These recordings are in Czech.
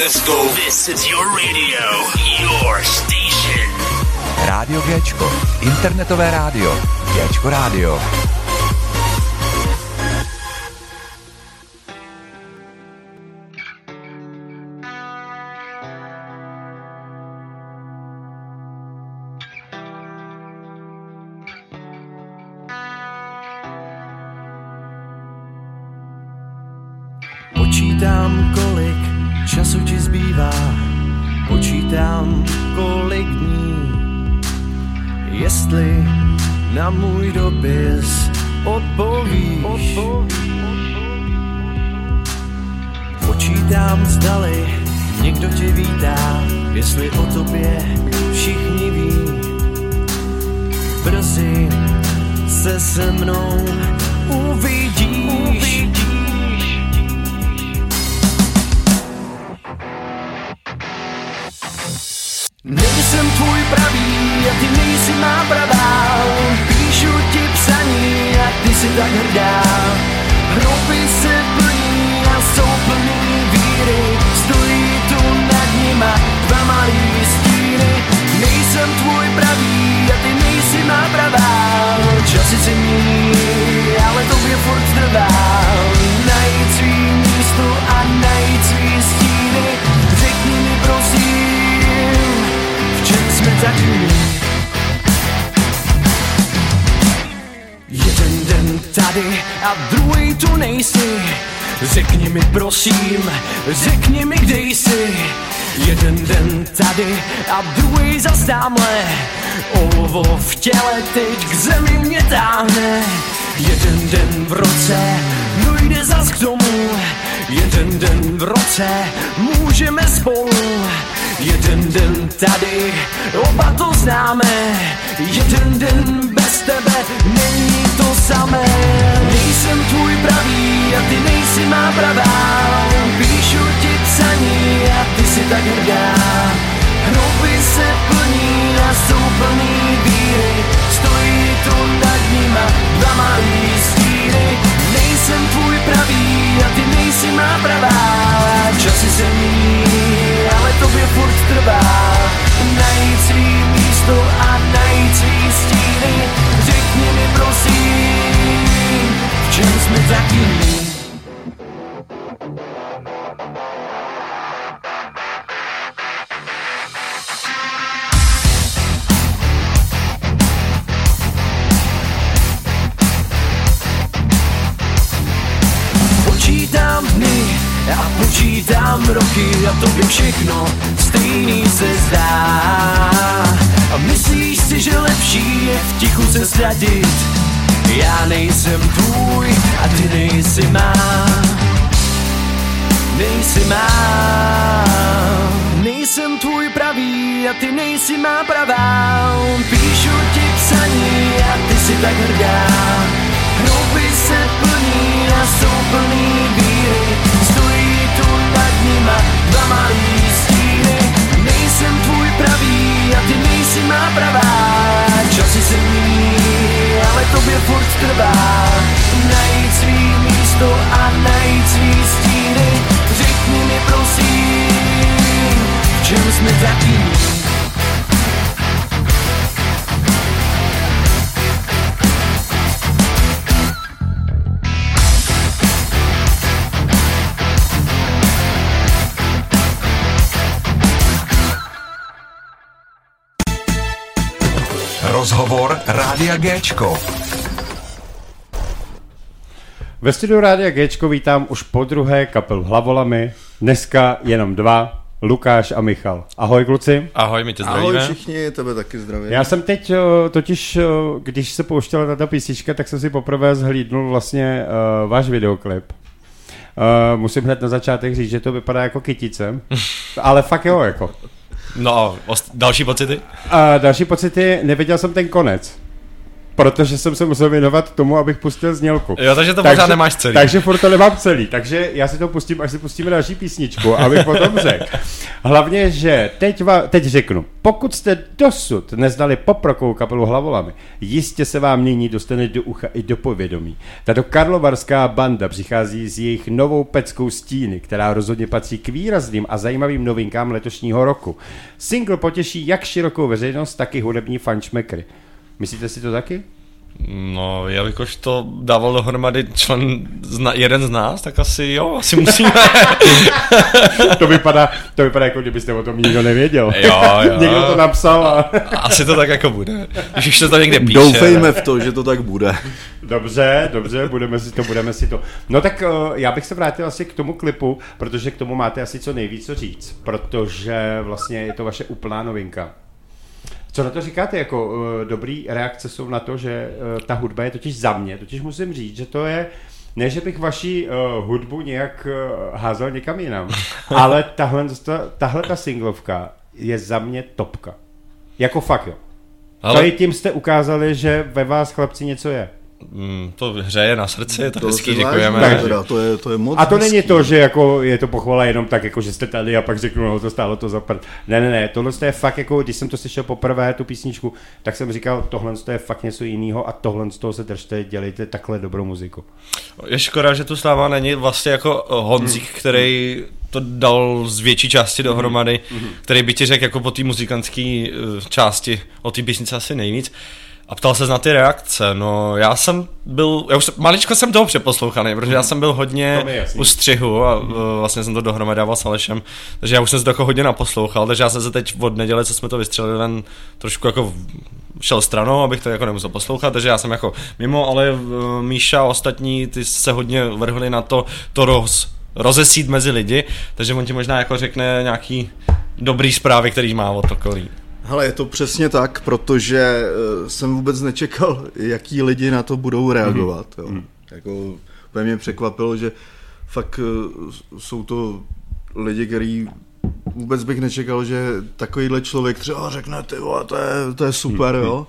Let's go. This is your radio, your station. Rádio Géčko, internetové rádio. Géčko rádio. Jeden den v roce můžeme spolu. Jeden den tady, oba to známe. Jeden den bez tebe není to samé. Nejsem tvůj pravý a ty nejsi má pravá. Píšu ti psaní a ty si tak hrdá. Hrouby se plní a jsou plný víry Stojí tu nad nima dva malý stíny Nejsem tvůj pravý a ty nejsi má pravá. Časy se mění, ale tobě furt trvá. Najít svý místo a najít svý stíny. Řekni mi prosím, v čem jsme tak jiní roky a tobě všechno stejný se zdá. A myslíš si, že lepší je v tichu se ztratit? Já nejsem tvůj a ty nejsi má. Nejsi má. Nejsem tvůj pravý a ty nejsi má pravá. Píšu ti psaní a ty si tak hrdá. Hrouby se plní a jsou plný víry má pravá Časy se mění, ale tobě furt trvá. Najít svý místo a najít svý stíny. Řekni mi prosím, v čem jsme tak Rozhovor Rádia Géčko. Ve studiu Rádia Géčko vítám už po druhé kapel Hlavolami. Dneska jenom dva, Lukáš a Michal. Ahoj kluci. Ahoj, my tě zdravíme. Ahoj všichni, tebe taky zdravím. Já jsem teď eh, totiž, eh, když se pouštěla tato písnička, tak jsem si poprvé zhlídnul vlastně uh, váš videoklip. Uh, musím hned na začátek říct, že to vypadá jako kytice, ale fakt jo, jako. No, další pocity? A další pocity, neviděl jsem ten konec. Protože jsem se musel věnovat tomu, abych pustil znělku. Jo, takže to pořád nemáš celý. Takže furt to nemám celý, takže já si to pustím, až si pustíme další písničku, abych potom řekl. Hlavně, že teď, va, teď řeknu, pokud jste dosud neznali poprokovou kapelu Hlavolami, jistě se vám nyní dostane do ucha i do povědomí. Tato karlovarská banda přichází s jejich novou peckou stíny, která rozhodně patří k výrazným a zajímavým novinkám letošního roku. Single potěší jak širokou veřejnost, tak i hudební fančmekry. Myslíte si to taky? No, jelikož to dával dohromady člen, zna, jeden z nás, tak asi jo, asi musíme. to, vypadá, to vypadá, jako kdybyste o tom nikdo nevěděl. Jo, jo. Někdo to napsal a... Asi to tak jako bude. Když už se to někde píše. Doufejme v to, že to tak bude. Dobře, dobře, budeme si to, budeme si to. No tak uh, já bych se vrátil asi k tomu klipu, protože k tomu máte asi co nejvíc co říct, protože vlastně je to vaše úplná novinka. Co na to říkáte, jako uh, dobrý reakce jsou na to, že uh, ta hudba je totiž za mě, totiž musím říct, že to je, ne, že bych vaši uh, hudbu nějak uh, házel někam jinam, ale tahle, tahle ta singlovka je za mě topka. Jako fakt jo. Ale... I tím jste ukázali, že ve vás chlapci něco je. Mm, to hřeje na srdci, to, To hezký, si děkujeme. vážíme, teda, to, je, to je moc A to není hezký. to, že jako je to pochvala jenom tak, jako že jste tady a pak řeknu, no to stálo to za prd. Ne, ne, ne, tohle je fakt jako, když jsem to slyšel poprvé, tu písničku, tak jsem říkal, tohle je fakt něco jiného a tohle z toho se držte, dělejte takhle dobrou muziku. Je škoda, že tu Sláva není vlastně jako Honzík, Hmm. který to dal z větší části dohromady, Hmm. který by ti řekl jako po té muzikantské eh, části o té písnice asi nejvíc. A ptal se na ty reakce, no já jsem byl, já už jsem, maličko jsem toho přeposlouchaný, protože já jsem byl hodně u střihu a uh, vlastně jsem to dohromady dával s Alešem, takže já už jsem se to jako hodně naposlouchal, takže já jsem se teď od neděle, co jsme to vystřelili ven, trošku jako šel stranou, abych to jako nemusel poslouchat, takže já jsem jako mimo, ale uh, Míša a ostatní, ty se hodně vrhli na to, to roz, rozesít mezi lidi, takže on ti možná jako řekne nějaký dobrý zprávy, který má od okolí. Hele, je to přesně tak, protože eh, jsem vůbec nečekal, jaký lidi na to budou reagovat. Jo. Jako, úplně mě překvapilo, že fakt eh, jsou to lidi, který vůbec bych nečekal, že takovýhle člověk třeba řekne, ty vole, to je, to je super, jo.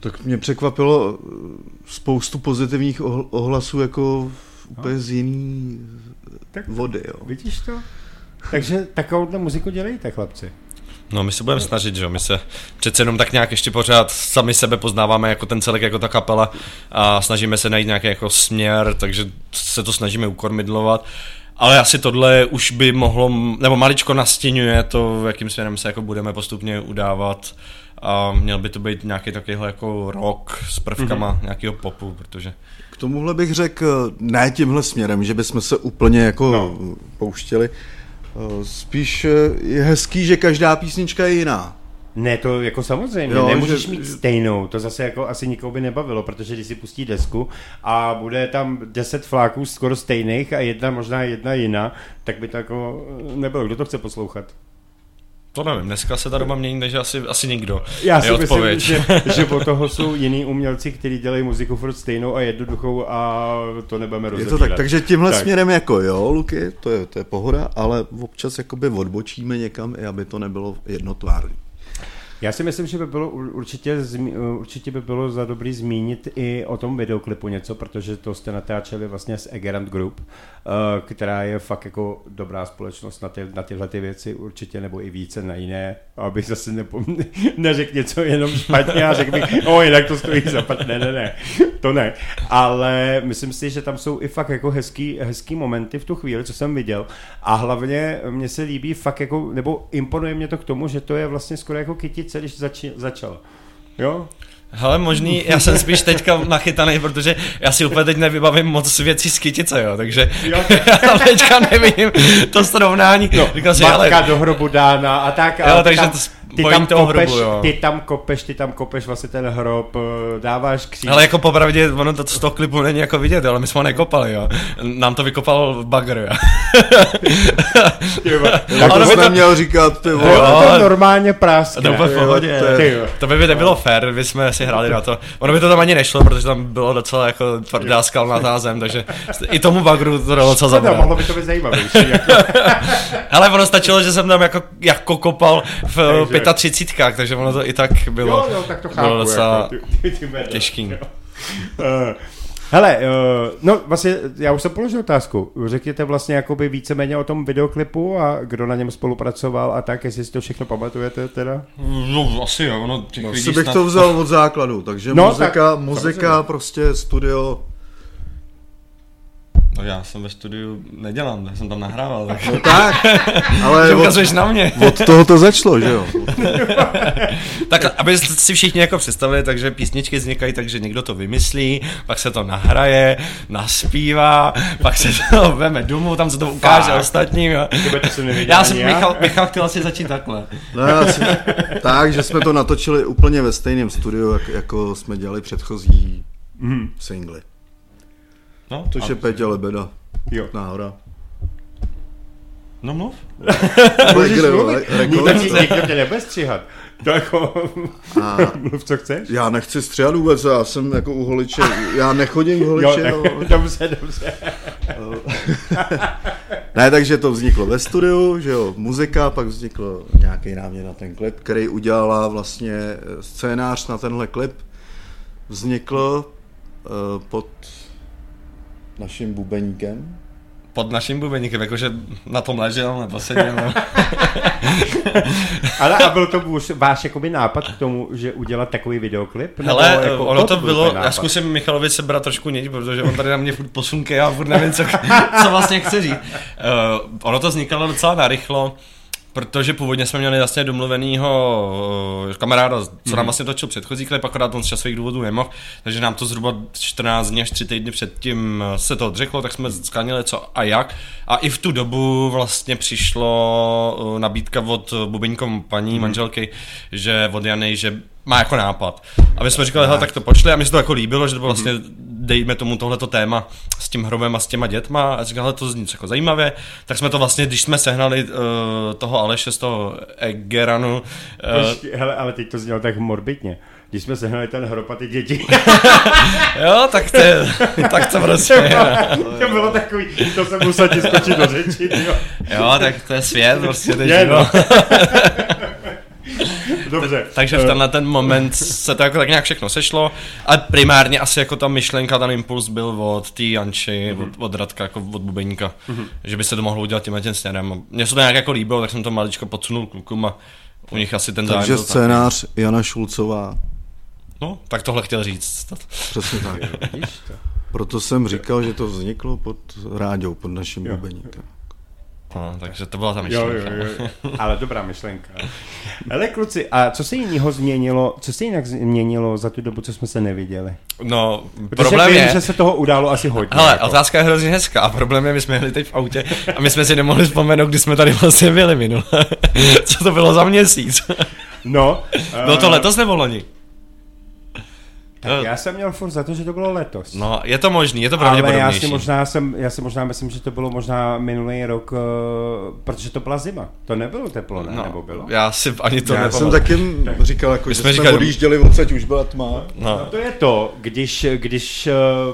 Tak mě překvapilo eh, spoustu pozitivních ohl- ohlasů jako úplně z jiný Tak- vody, jo. Vidíš to? Takže takovouhle muziku dělejte, chlapci. No my se budeme snažit, že jo, my se přece jenom tak nějak ještě pořád sami sebe poznáváme jako ten celek, jako ta kapela a snažíme se najít nějaký jako směr, takže se to snažíme ukormidlovat. Ale asi tohle už by mohlo, nebo maličko nastěňuje to, jakým směrem se jako budeme postupně udávat a měl by to být nějaký takovýhle jako rock s prvkama mm-hmm. nějakého popu, protože K tomuhle bych řekl, ne tímhle směrem, že bychom se úplně jako no. pouštěli. Eh, Spíš eh, je hezký, že každá písnička je jiná. Ne, to jako samozřejmě, Jo, nemůžeš že- mít stejnou, to zase jako asi nikoho by nebavilo, protože když si pustí desku a bude tam 10 fláků skoro stejných a jedna možná jedna jiná, tak by to jako nebylo, kdo to chce poslouchat. To nevím, dneska se ta doba mění, takže asi, asi nikdo. Já si je myslím, odpověď. že, že od toho jsou jiní umělci, kteří dělají muziku furt stejnou a jednoduchou a to nebudeme Je rozebírat. to tak, takže tímhle Tak. směrem jako jo, Luky, to je, to je pohoda, ale občas jakoby odbočíme někam, i aby to nebylo jednotvárný. Já si myslím, že by bylo ur- určitě, zmi- určitě by bylo za dobrý zmínit i o tom videoklipu něco, protože to jste natáčeli vlastně s Egerant Group, eh, která je fakt jako dobrá společnost na, ty, na tyhle ty věci určitě, nebo i více na jiné, abych zase nepom- neřekl něco jenom špatně a řekl bych, o jinak to stojí za pat. Ne, ne, ne, to ne. Ale myslím si, že tam jsou i fakt jako hezký, hezký momenty v tu chvíli, co jsem viděl a hlavně mně se líbí fakt jako, nebo imponuje mě to k tomu, že to je vlastně skoro jako kytice, když zači- začalo. Jo? Hele, možný, já jsem spíš teďka nachytaný, protože já si úplně teď nevybavím moc věcí z kytice, jo, takže Jo. já teďka nevidím to srovnání. No, Říkal si, Matka ale, do hrobu dána a tak. A Jo, takže tam, to ty tam, toho kopeš, hrobu, jo. ty tam kopeš, ty tam kopeš vlastně ten hrob, eh, dáváš kříž. ale jako popravdě, ono to z toho klipu není jako vidět, ale my jsme ho nekopali, jo. Nám to vykopal bagr, jo. Tak Ale to by jsi to- neměl říkat, ty vole. Jo. to normálně práskne. To úplně v Jo, pohodě. to. To by, by nebylo fér, kdyby jsme si hráli na to. Ono by to tam ani nešlo, protože tam bylo docela jako tvrdá skalnatá zem, takže i tomu bagru to dalo docela No, zabrat. mohlo by to být zajímavější. Jako. Ale ono stačilo, že jsem tam jako, jako kopal v 35, takže ono to i tak bylo, Jo, jo, tak to chápu. bylo docela jako, ty, ty, ty jména. těžký. Eh, Hele, uh, no vlastně, já už jsem položil otázku. Řekněte vlastně jakoby víceméně o tom videoklipu a kdo na něm spolupracoval a tak, jestli si to všechno pamatujete teda? No asi jo, ono těch No, lidí si bych snad... to vzal od základu, takže No, no, muzika, tak, muzika samozřejmě. prostě studio, No já jsem ve studiu nedělám, já jsem tam nahrával, tak no tak, ale že od, ukazuješ na mě. od toho to začalo, že jo? Tak aby si všichni jako představili, takže písničky vznikají, takže někdo to vymyslí, pak se to nahraje, naspívá, pak se to veme domů, tam se to ukáže Fakt? ostatním. Jo. To jsem Já jsem, Michal, Michal chtěl asi začít takhle. No, já si, tak, že jsme to natočili úplně ve stejném studiu, jak, jako jsme dělali předchozí Mhm. singly. No, Což a- je Petě Lebeda, Jo. náhoda. No mluv. Můžeš Regre- mluvit? Nikdo tě nebude stříhat. To jako... A Mluv, co chceš. já nechci stříhat vůbec, já jsem jako u holiče, já nechodím Jo, holiče. tak, no. dobře, dobře. Ne, takže to vzniklo ve studiu, že jo, muzika, pak vznikl nějaký námět na ten klip, který udělala vlastně eh, scénář na tenhle klip. Vznikl uh, pod naším bubeníkem. Pod naším bubeníkem, jakože na tom ležel nebo seděl. no. Ale a byl to už váš jakoby nápad k tomu, že udělat takový videoklip? Nebo Hele, jako, ono to bylo, já zkusím Michalovi sebrat trošku niť, protože on tady na mě furt posunke a furt nevím, co, co vlastně chce říct. Uh, ono to vznikalo docela narychlo, protože původně jsme měli vlastně domluvenýho uh, kamaráda, co Mhm. nám vlastně točil předchozí klip, akorát on z časových důvodů nemohl, takže nám to zhruba 14 dní až 3 týdny předtím uh, se to odřeklo, tak jsme skáněli co a jak. A i v tu dobu vlastně přišlo uh, nabídka od bubeníkom paní Mhm. manželky, že od Jany, že má jako nápad. A my jsme říkali, hele, tak to počli a mi se to jako líbilo, že to bylo vlastně, dejme tomu tohleto téma s tím hrobem a s těma dětma a říkal, hele, to zní jako zajímavě, tak jsme to vlastně, když jsme sehnali uh, toho Aleše z toho Egeranu, uh, Počkej, hele, ale teď to znělo tak morbidně. Když jsme sehnali ten hrob a ty děti, jo, tak to, je, tak to prostě, to bylo takový, to jsem musel ti skočit do řeči, jo. jo, tak to je svět, prostě to Je, no. Dobře. Takže v tenhle ten moment se to jako tak nějak všechno sešlo a primárně asi jako ta myšlenka, ten impuls byl od té Janči, Mhm. od, od Radka, jako od Bubeníka, že by se to mohlo udělat tímhle tím směrem. Mně se to nějak jako líbilo, tak jsem to maličko podsunul klukům a u nich asi ten zájem Takže byl scénář Jana Šulcová. No, tak tohle chtěl říct. Přesně tak. Proto jsem říkal, že to vzniklo pod ráďou, pod naším bubeníkem. No, takže to byla ta Jo, myšlenka. jo, jo, ale dobrá myšlenka. Ale kluci, a co se jiného změnilo, co se jinak změnilo za tu dobu, co jsme se neviděli? No, Protože problém vím, je, že se toho událo asi hodně. Hele, jako. otázka je hrozně hezká a problém je, my jsme jeli teď v autě a my jsme si nemohli vzpomenout, kdy jsme tady vlastně byli minule. Co to bylo za měsíc? No, Bylo to eh, letos nebo loni? Tak já jsem měl furt za to, že to bylo letos. No, je to možný, je to ale já pravděpodobnější. si, možná jsem, já si možná myslím, že to bylo možná minulý rok, uh, protože to byla zima. To nebylo teplo, ne? No, Nebo bylo? Já si ani to Já jsem nepamatuju. taky říkal, jako, My že jsme říkali- odjížděli odsaď, už byla tma. No No, to je to, když, když, eh,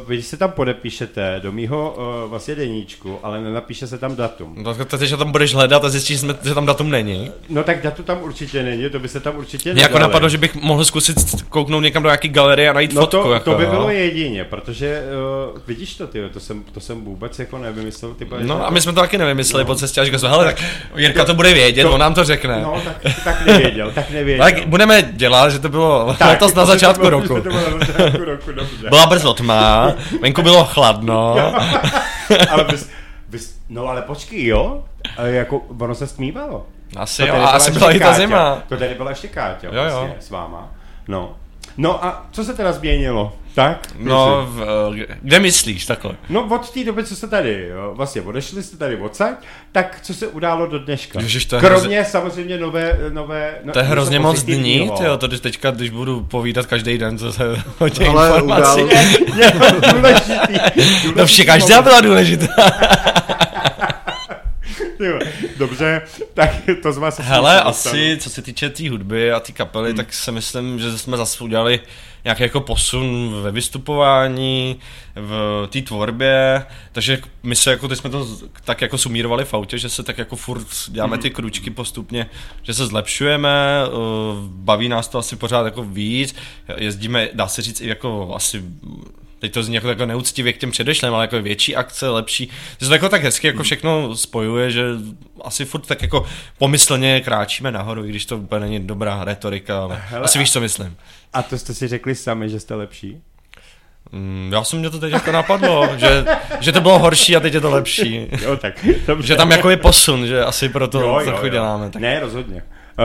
vy se tam podepíšete do mýho uh, vlastně deníčku, ale nenapíše se tam datum. no tak teď, že tam budeš hledat a zjistíš, že tam datum není. No tak datum tam určitě není, to by se tam určitě Mě jako napadlo, že bych mohl zkusit kouknout někam do nějaké galerie najít No fotku. to, jako, to by jo. bylo jedině, protože uh, vidíš to, ty, to jsem, to jsem vůbec jako nevymyslel. Ty No a my jsme to taky nevymysleli po cestě a říkal jsem, hele, tak Jirka to bude vědět, To- on nám to řekne. No, tak, tak nevěděl, tak nevěděl. Tak budeme dělat, že to bylo letos na začátku bylo- roku. To bylo na začátku roku, dobře. Byla brzo tma, venku bylo chladno. ale bys, bys, no ale počkej, jo? A jako, ono se stmívalo. Asi To jo, a asi byla i ta zima. To tady byla ještě Káťa, Jo, jo. vlastně, s váma. No. No a co se teda změnilo? Tak? No, v, kde myslíš takhle? No od té doby, co jste tady, jo, vlastně odešli jste tady odsaď, tak co se událo do dneška? Ježiš, to je Kromě samozřejmě nové, nové no, To je hrozně moc dní, tyjo, to když teďka, když budu povídat každý den, co se o těch Ale informací. udál, Je to důležitý. No vše, každá byla důležitá. Dobře, tak to z vás Hele, asi co se týče té tý hudby a té kapely, hmm. tak si myslím, že jsme zase udělali nějaký jako posun ve vystupování, v té tvorbě, takže my se jako, teď jsme to tak jako sumírovali v autě, že se tak jako furt děláme ty kručky postupně, že se zlepšujeme, eh, baví nás to asi pořád jako víc, jezdíme, dá se říct, i jako asi teď to zní jako takhle neúctivě k těm předešlým, ale jako větší akce, lepší. To se to jako tak hezky jako všechno spojuje, že asi furt tak jako pomyslně kráčíme nahoru, i když to úplně není dobrá retorika, ale Hele, asi víš, co myslím. A to jste si řekli sami, že jste lepší? Mm, já jsem mě to teď jako napadlo, že, že to bylo horší a teď je to lepší. Jo, tak. Dobře. Že tam jako je posun, že asi proto Jo, jo, trochu jo. děláme. Tak. Ne, rozhodně.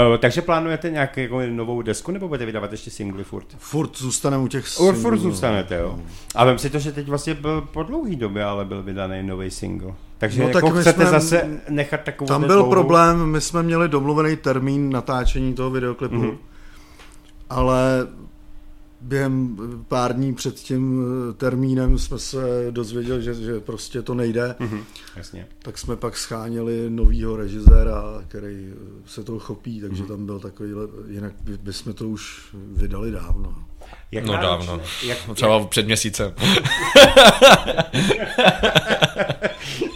Uh, takže plánujete nějakou jako novou desku, nebo budete vydávat ještě singly furt? Furt zůstaneme u těch singlů, furt no. zůstanete, jo. A vem si to, že teď vlastně byl po dlouhý době, ale byl vydaný nový single. Takže No, tak jako my chcete jsme- zase nechat takovou Tam byl problém, my jsme měli domluvený termín natáčení toho videoklipu, Mhm. mm-hmm. ale během pár dní před tím eh, termínem jsme se dozvěděli, že, že prostě to nejde, mm-hmm. Mhm, jasně. tak jsme pak scháněli novýho režiséra, který eh, se toho chopí, takže mm-hmm. tam byl takový, jinak by, bychom to už vydali dávno. Jak No náročné- dávno. Jak, Třeba před měsícem.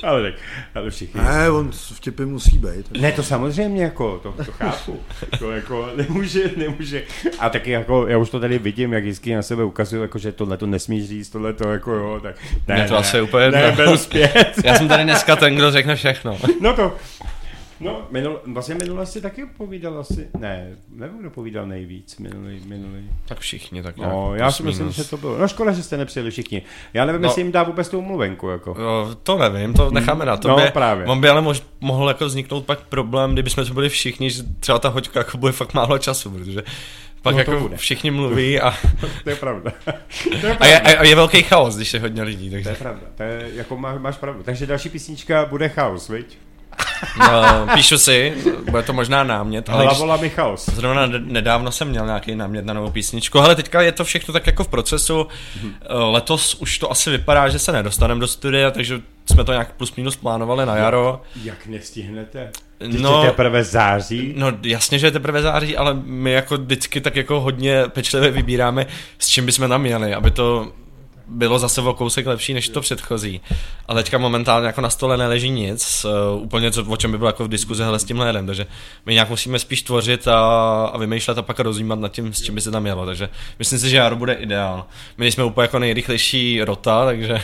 ale tak, ale všichni. Ne, on vtipy musí být. Ne, to samozřejmě, jako, to, to chápu. To jako nemůže, nemůže. A taky jako, já už to tady vidím, jak vždycky na sebe ukazuju, jako, že tohle to nesmíš říct, tohle to jako jo, tak ne, Mně to ne, asi úplně ne, jedno. beru zpět. Já jsem tady dneska ten, kdo řekne všechno. No to, no, minul, vlastně minule si taky povídal asi, ne, nevím, kdo povídal nejvíc, minulý, minulý. Tak všichni, tak nějak No, já si myslím, minus. že to bylo. No škoda, že jste nepřijeli všichni. Já nevím, No. jestli jim dá vůbec tu mluvenku, jako. Jo, to nevím, to necháme na No, tobě. právě. On by ale mož, mohl jako vzniknout pak problém, kdyby jsme to byli všichni, že třeba ta hoďka jako bude fakt málo času, protože pak No, to jako bude. všichni mluví a, To je pravda. to je a, je, a je velký chaos, když je hodně lidí, To je takže pravda, to je, jako má, máš pravdu. Takže další písnička bude chaos, viď? No, píšu si, bude to možná námět, ale Hlavola mi chaos. Zrovna ned- nedávno jsem měl nějaký námět na novou písničku, ale teďka je to všechno tak jako v procesu. Eh, Letos už to asi vypadá, že se nedostaneme do studia, takže jsme to nějak plus minus plánovali na jaro. Jak nestihnete? Teď no, je teprve září. No jasně, že je teprve září, ale my jako vždycky tak jako hodně pečlivě vybíráme, s čím bychom tam měli, aby to bylo zase o kousek lepší než to předchozí. Ale teďka momentálně jako na stole neleží nic, uh, úplně co, o čem by bylo jako v diskuze hele, s tímhle jedem, takže my nějak musíme spíš tvořit a, a vymýšlet a pak rozjímat nad tím, s čím by se tam jelo, takže myslím si, že jaro bude ideál. My jsme úplně jako nejrychlejší rota, takže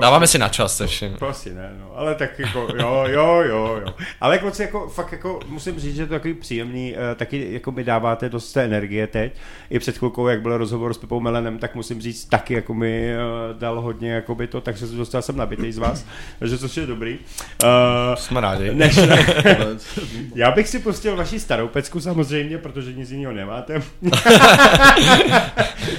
dáváme si na čas se vším. To asi ne, no. Ale tak jako, jo, jo, jo, jo. Ale kluci, jako, fakt jako, musím říct, že to je takový příjemný, uh, taky jako mi dáváte dost té energie teď. I před chvilkou, jak byl rozhovor s Pepou Melenem, tak musím říct, taky jako mi uh, dal hodně jako by to, takže dostal jsem nabitý z vás, takže což je dobrý. Uh, Jsme rádi. než, já bych si pustil vaši starou pecku samozřejmě, protože nic jiného nemáte.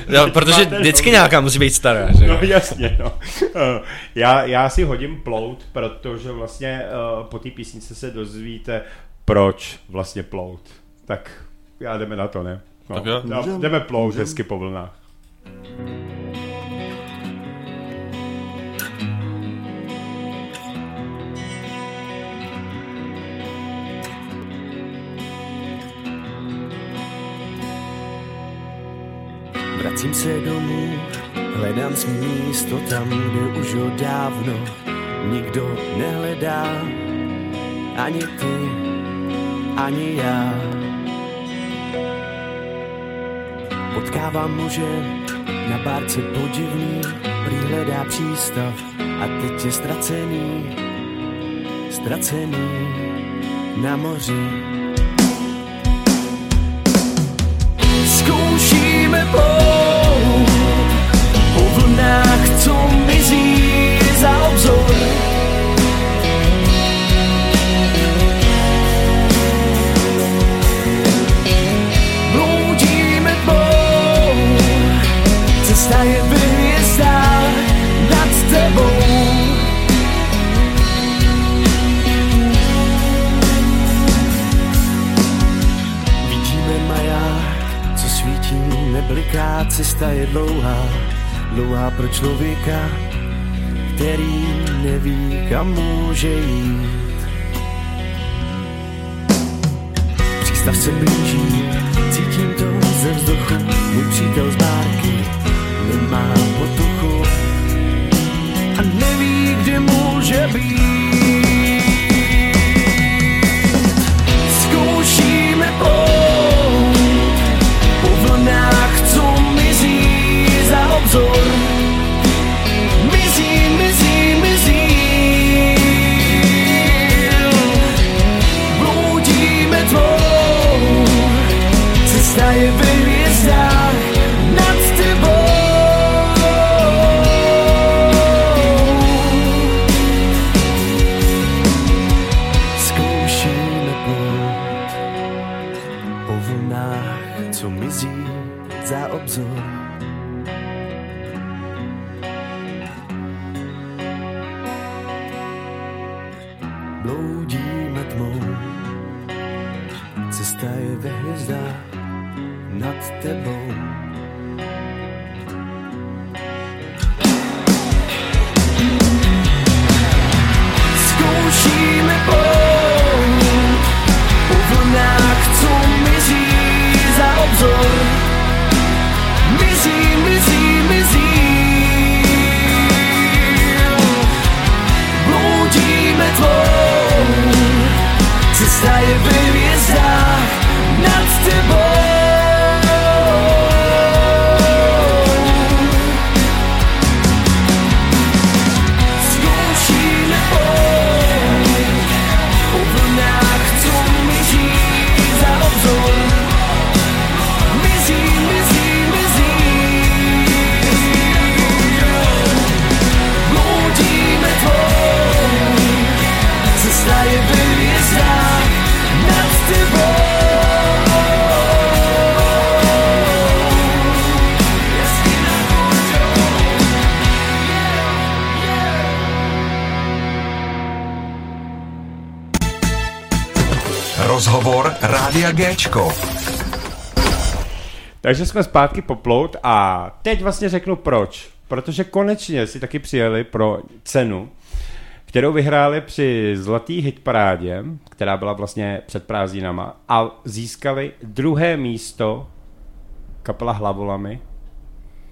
Jo, protože vždycky nějaká musí být stará, že? No jasně, no. Já, já si hodím plout, protože vlastně uh, po té písnice se dozvíte, proč vlastně plout. Tak já jdeme na to, ne? No, Tak jo. Já- Můžem, jdeme plout můžem. hezky po vlnách. Vracím se domů, hledám svý místo tam, kde už ho dávno nikdo nehledá. Ani ty, ani já. Potkávám muže na bárce podivný, prý hledá přístav a teď je ztracený, ztracený na moři. Zkoušíme plout po vlnách, co mizí za obzor. Bloudíme dvou, cesta je v hvězdách nad tebou. Vidíme maják, co svítí, nebliká, cesta je dlouhá, dlouhá pro člověka, který neví, kam může jít. Přístav se blíží, cítím to ze vzduchu, můj přítel z bárky nemá za Géčko. Takže jsme zpátky poplout a teď vlastně řeknu proč. Protože konečně si taky přijeli pro cenu, kterou vyhráli při Zlatý hitparádě, která byla vlastně před prázdninama a získali druhé místo kapela Hlavolami.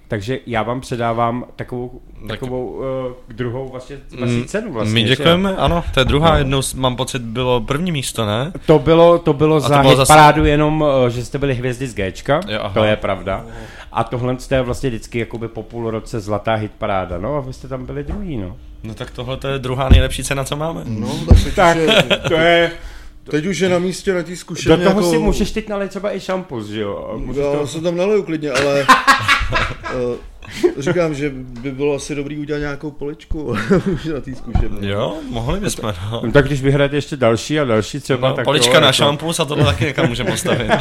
Takže já vám předávám takovou, takovou uh, druhou vlastně, vlastně cenu vlastně. My že děkujeme, ano, to je druhá, No. jednou mám pocit, bylo první místo, ne? To bylo, to bylo za bylo hit zase- parádu jenom, eh, že jste byli hvězdy z Gčka, Jo, aha. to je pravda. A tohle je vlastně vždycky jakoby po půl roce zlatá hitparáda, no a vy jste tam byli druhý, no. No tak tohle to je druhá nejlepší cena, co máme. No, tak Tak, to je, teď už je na místě na té do zkušeně. toho jako, si můžeš teď nalít třeba i šampus, že jo? Můžeš Já to... se tam naleju klidně, ale uh, říkám, že by bylo asi dobrý udělat nějakou poličku už na té zkušeně. Jo, mohli bychom, no. No, tak když vyhrajete ještě další a další třeba, no tak polička jo, na jako- šampus a tohle taky někam můžeme postavit.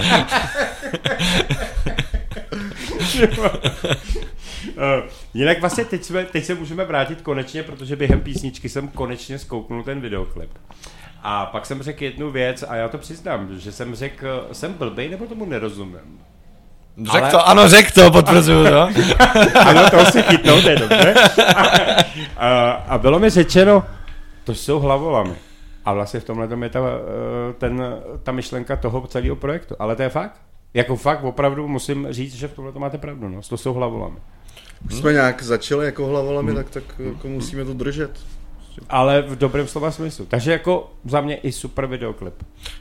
Eh, jinak vlastně teď, jsme, teď se můžeme vrátit konečně, protože během písničky jsem konečně zkouknul ten videoklip. A pak jsem řekl jednu věc a já to přiznám, že jsem řekl, jsem blbej nebo tomu nerozumím. Řek Ale- to, ano, řek to, potvrzuju, no. Ano, to si chytnou, to je dobře. A, a bylo mi řečeno, to jsou hlavolami. A vlastně v tomhle je ta, eh, ten, ta myšlenka toho celého projektu. Ale to je fakt. Jako fakt opravdu musím říct, že v tomhle to máte pravdu. No. To jsou hlavolami. Už jsme nějak začali jako hlavolami, tak, tak jako musíme to držet. Ale v dobrém slova smyslu. Takže jako za mě i super videoklip.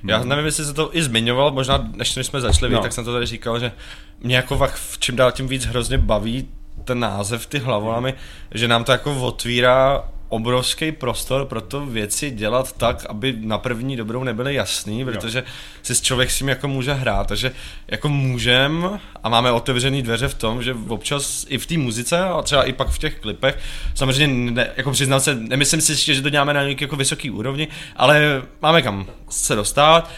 Já nevím, jestli se to i zmiňoval, možná než jsme začali, No. tak jsem to tady říkal, že mě jako fakt v čím dál tím víc hrozně baví ten název, ty hlavolami, že nám to jako otvírá obrovský prostor pro to věci dělat tak, aby na první dobrou nebyly jasný, protože si s člověk s tím jako může hrát, takže jako můžem a máme otevřený dveře v tom, že občas i v té muzice a třeba i pak v těch klipech, samozřejmě ne, jako přiznám se, nemyslím si ještě, že to děláme na nějaký jako vysoký úrovni, ale máme kam se dostat,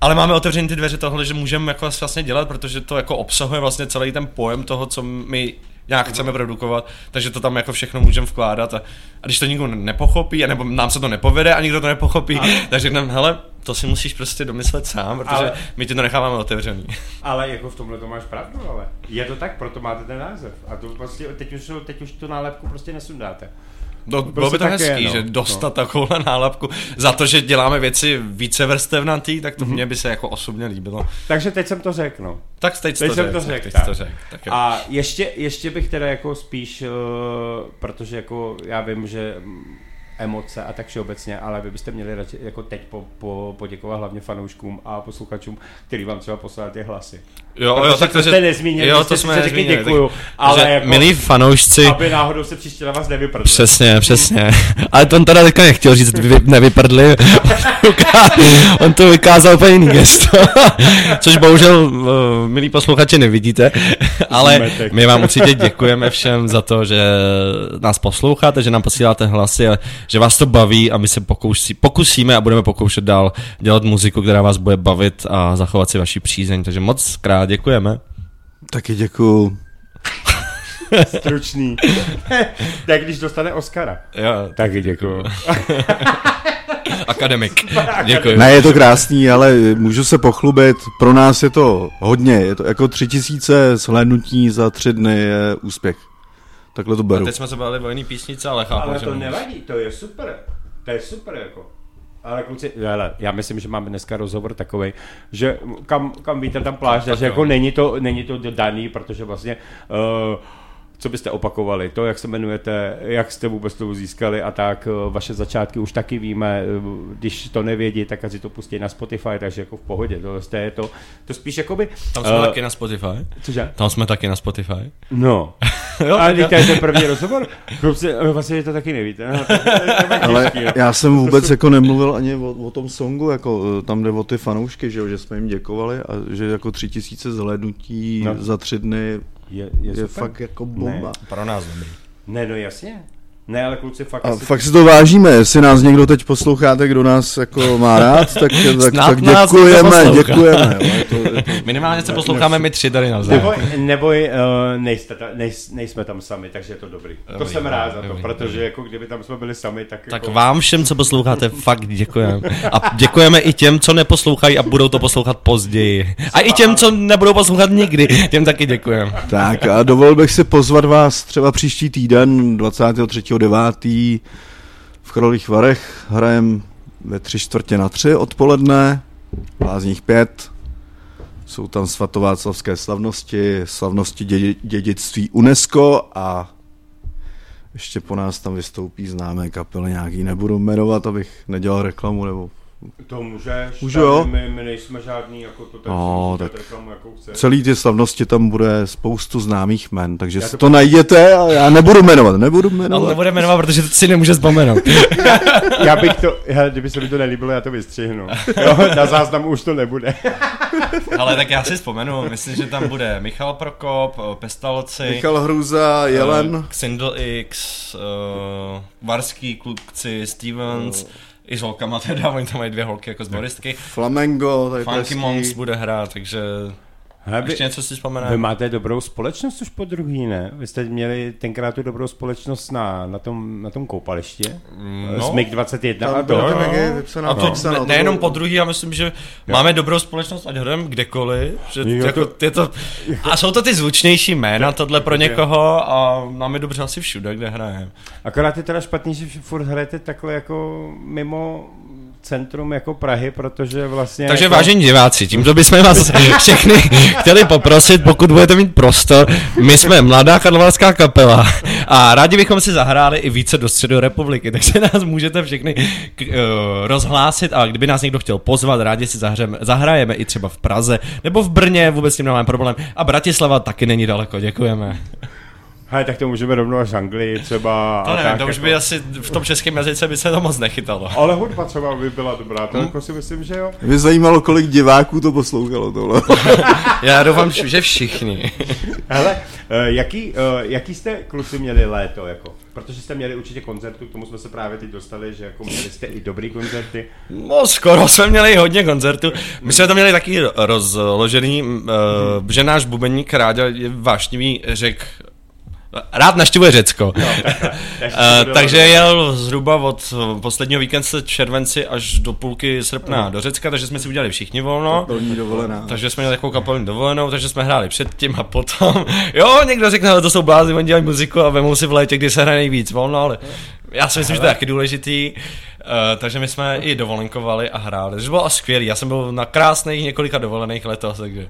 ale máme otevřený ty dveře tohle, že můžeme jako vlastně dělat, protože to jako obsahuje vlastně celý ten pojem toho, co my nějak chceme produkovat, takže to tam jako všechno můžeme vkládat a, a když to nikdo nepochopí, nebo nám se to nepovede a nikdo to nepochopí, ale... tak řekneme, hele, to si musíš prostě domyslet sám, protože Ale- my ti to necháváme otevřený. Ale jako v tomhle to máš pravdu, ale je to tak, proto máte ten název. A to vlastně, teď už, teď už tu nálepku prostě nesundáte. No, bylo Prostě by to tak hezký, je, no. že dostat takovouhle nálepku za to, že děláme věci více vrstevnatý, tak to Mhm. mně by se jako osobně líbilo. Takže teď jsem to řekl, no. Tak teď, Teď to jsem řek, to řekl, teď tak. to řek. Tak jo. A ještě, ještě bych teda jako spíš, uh, protože jako já vím, že emoce a tak všeobecně, ale vy byste měli radši jako teď po, po, poděkovat hlavně fanouškům a posluchačům, který vám třeba poslali ty hlasy. Jo, Protože jo, tak to jste nezmínili, jo, to jsme řekli nezmínili, děkuju, tak- ale že jako- Milí fanoušci, Aby náhodou se příště na vás nevyprdli. Přesně, přesně. Ale to on teda teďka nechtěl říct, vy, nevyprdli. on to vykázal úplně jiný gesto. Což bohužel, uh, milí posluchači, nevidíte. Ale my vám určitě děkujeme všem za to, že nás posloucháte, že nám posíláte hlasy že vás to baví a my se pokusí, pokusíme a budeme pokoušet dál dělat muziku, která vás bude bavit a zachovat si vaši přízeň. Takže moc krát děkujeme. Taky děkuju. Stručný. tak když dostane Oscara. Jo, Taky děkuju. akademik. Děkuji. Ne, je to krásný, ale můžu se pochlubit. Pro nás je to hodně. Je to jako tři tisíce shlédnutí za tři dny je úspěch. Takhle to A beru. teď jsme se bavili o jiný písnice, ale chápu, Ale že to můžeš. nevadí, to je super. To je super jako. Ale kluci, hele, já myslím, že máme dneska rozhovor takový, že kam, kam vítr tam pláž, že jako není to, není to daný, protože vlastně uh, co byste opakovali, to, jak se jmenujete, jak jste vůbec to získali a tak, eh, vaše začátky už taky víme, eh, když to nevědí, tak asi to pustí na Spotify, takže jako v pohodě, to je to, to spíš jakoby... Tam jsme eh, taky na Spotify. Cože? Tam jsme taky na Spotify. No. Jo, a to je ten první rozhovor? Eh, vlastně to taky nevíte. No, tak, to je tak Ale těžký, no. já jsem vůbec jako nemluvil ani o, o tom songu, jako tam jde o ty fanoušky, že, jo, že jsme jim děkovali a že jako tři tisíce zhlédnutí No. za tři dny je, je, je super. fakt jako bomba. Pro nás dobrý. Ne, no jasně. Ne, ale kluci fakt A asi... fakt si to vážíme, jestli nás někdo teď posloucháte, kdo nás jako má rád, tak, tak, tak děkujeme, děkujeme. Jo. Je to, je to, Minimálně se posloucháme my tři tady navzájem. Neboj, neboj uh, nejste ta, nejs, nejsme tam sami, takže je to dobrý. to Dobrý, jsem rád za to, dobrý, protože dobrý. jako kdyby tam jsme byli sami, tak, Tak jako... vám všem, co posloucháte, fakt děkujeme. A děkujeme i těm, co neposlouchají a budou to poslouchat později. A i těm, co nebudou poslouchat nikdy, těm taky děkujeme. tak a dovolil bych si pozvat vás třeba příští týden, 23.9. v Krolích Varech. Hrajem ve tři čtvrtě na tři odpoledne, Lázních pět. Jsou tam svatováclavské slavnosti, slavnosti dědi, dědictví UNESCO a ještě po nás tam vystoupí známé kapely nějaký, nebudu jmenovat, abych nedělal reklamu, nebo To můžeš, Můžu, jo? My, my nejsme žádný, jako to tak No, si tak- tak... reklamu, jakou chceš. celý ty slavnosti tam bude spoustu známých men, takže Já si to to najděte a já nebudu jmenovat, nebudu jmenovat. On nebude jmenovat, protože to si nemůže vzpomenout. Já bych to, hele, kdyby se mi to nelíbilo, já to vystřihnu. Jo, na záznamu už to nebude. Ale tak já si vzpomenu, myslím, že tam bude Michal Prokop, eh, Pestalci, Michal Hruza, Jelen, uh, Xindl X, uh, Varský kluci, Stevens, i s holkama teda, oni tam mají dvě holky jako z Boristky. Flamengo, tady Funky. Monks bude hrát, takže Hele, vy, ještě něco si vy vzpomeneme. máte dobrou společnost už po druhý, ne? Vy jste měli tenkrát tu dobrou společnost na, na, tom, na tom koupališti. No. No. Smyk 21 a to. jo. vypsaná A to pizza, ne, no, nejenom po druhý, já myslím, že máme dobrou společnost, ať hrajeme kdekoliv, že Jo, jako, to- je to, a jsou to ty zvučnější jména, tohle pro někoho a máme dobře asi všude, kde hrajeme. Akorát je teda špatný, že furt hrajete takhle jako mimo centrum jako Prahy, protože vlastně... Takže jako... vážení diváci, tímto bychom vás všechny chtěli poprosit, pokud budete mít prostor, my jsme mladá karlovarská kapela a rádi bychom si zahráli i více do středu republiky, takže nás můžete všechny k, uh, rozhlásit a kdyby nás někdo chtěl pozvat, rádi si zahrajeme, zahrajeme i třeba v Praze nebo v Brně, vůbec s tím nemáme problém a Bratislava taky není daleko, děkujeme. Hele, tak to můžeme rovnou až Anglii třeba. To nevím, tak to už jako. by asi v tom českém jazyce by se to moc nechytalo. Ale hudba třeba by byla dobrá, Hm? to jako si myslím, že jo. Mě zajímalo, kolik diváků to poslouchalo tohle. Já doufám, že všichni. Hele, eh, jaký, eh, jaký jste kluci měli léto, jako? Protože jste měli určitě koncertu, k tomu jsme se právě teď dostali, že jako měli jste i dobrý koncerty. No, skoro jsme měli hodně koncertů. My jsme to měli taky rozložený, uh, že náš bubeník Ráďa je vášnivý řek Rád naštěvuje Řecko. takže Uh, to bylo takže dobré. jel zhruba od eh, posledního víkence červenci až do půlky srpna Mhm. do Řecka, takže jsme si udělali všichni volno. Plní dovolená. Takže jsme měli takovou kapelní dovolenou, takže jsme hráli předtím a potom. Jo, někdo řekne, ale to jsou blázni, oni dělají muziku a vemou si v létě, kdy se hraje nejvíc volno, ale Já si myslím, že to je taky důležitý, uh, takže my jsme i dovolenkovali a hráli, takže bylo skvělý. Já jsem byl na krásných několika dovolených letos, takže...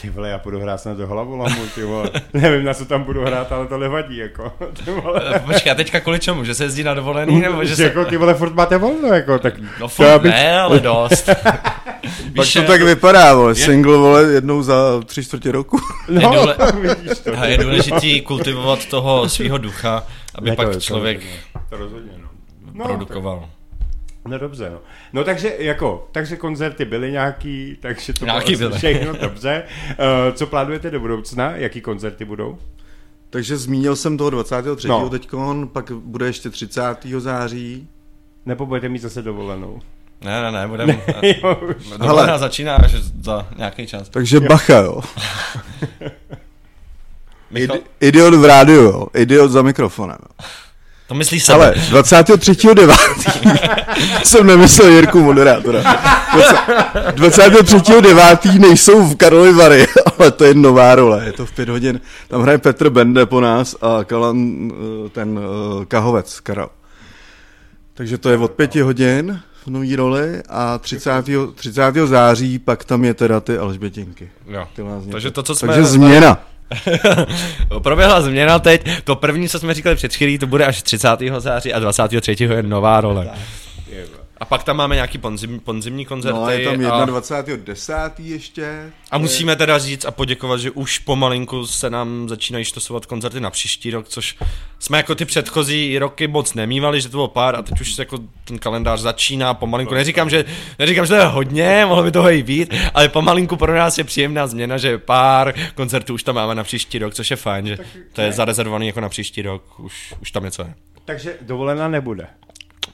Ty vole, já budu hrát snad do hlavu lamu, ty vole. Nevím, na co tam budu hrát, ale to nevadí, jako. Ty vole. Eh, Počkej, a teďka kvůli čemu? Že se jezdí na dovolený, nebo že že se... jako ty vole furt máte volno, jako, tak... No to furt bych- ne, ale dost. Pak Víš, to je- tak vypadá, vole. Single, vole, jednou za tři čtvrtě roku. No, je důle- vidíš to. A je důležitý kultivovat toho svého ducha, aby Ne, to- pak to člověk rozhodně, To rozhodně, no. No, produkoval. No dobře, no. No takže jako, takže koncerty byly nějaký, takže to Nějaký bylo byly. všechno, dobře. Uh, co plánujete do budoucna? Jaký koncerty budou? Takže zmínil jsem toho 23. No. Teďkon, pak bude ještě 30. září. Nebo budete mít zase dovolenou? Ne, ne, ne, budeme... jo, už. Dovolená začíná až za nějaký čas. Takže bacha, jo. Michal, Idi- idiot v rádiu, jo. Idiot za mikrofonem. Jo. To myslí sebe. Ale 23.9. jsem nemyslel Jirku moderátora. 23.9. nejsou v Karlovy Vary, ale to je nová role, je to v pět hodin. Tam hraje Petr Bende po nás a Kalan, eh, ten eh, Kahovec, Karel. Takže to je od pěti hodin v nový roli a 30. 30. září pak tam je teda ty Alžbětinky. Jo. Ty. Takže to, co jsme... Takže změna. Proběhla změna teď. To první, co jsme říkali před chvílí, to bude až 30. září a 23. je nová role. A pak tam máme nějaký ponzim, ponzimní koncerty. No a je tam a, 21.10. ještě. a musíme teda říct a poděkovat, že už pomalinku se nám začínají štosovat koncerty na příští rok, což jsme jako ty předchozí roky moc nemývali, že to bylo pár a teď už jako ten kalendář začíná pomalinku. Neříkám, že, neříkám, že to je hodně, mohlo by toho i být, ale pomalinku pro nás je příjemná změna, že pár koncertů už tam máme na příští rok, což je fajn, že to je zarezervovaný jako na příští rok, už, už tam něco je. Takže dovolená nebude.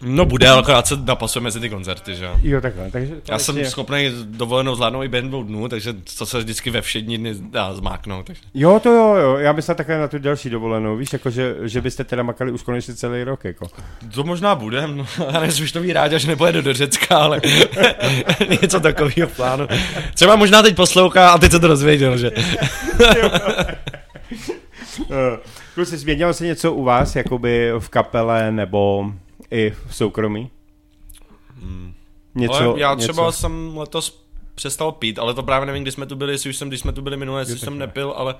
No bude, ale akorát se napasuje mezi ty koncerty, že jo. Jo, takhle. Takže Já jsem schopný dovolenou zvládnout i během dvou dnů, takže to se vždycky ve všední dny dá zmáknout. Takže. Jo, to jo, jo. Já myslel takhle na tu další dovolenou, víš, jako že, že byste teda makali už konečně celý rok, jako. To možná bude, no, já nevím, už to ví rád, až nepojedu do Řecka, ale něco takového v plánu. Třeba možná teď poslouchá a teď se to dozvěděl, že? Eh, Kluci, změnilo se něco u vás, jakoby v kapele nebo i v soukromí? Něco, ale já třeba něco. jsem letos přestal pít, ale to právě nevím, kdy jsme tu byli, jestli už jsem, když jsme tu byli minule, jestli jsem nepil, ale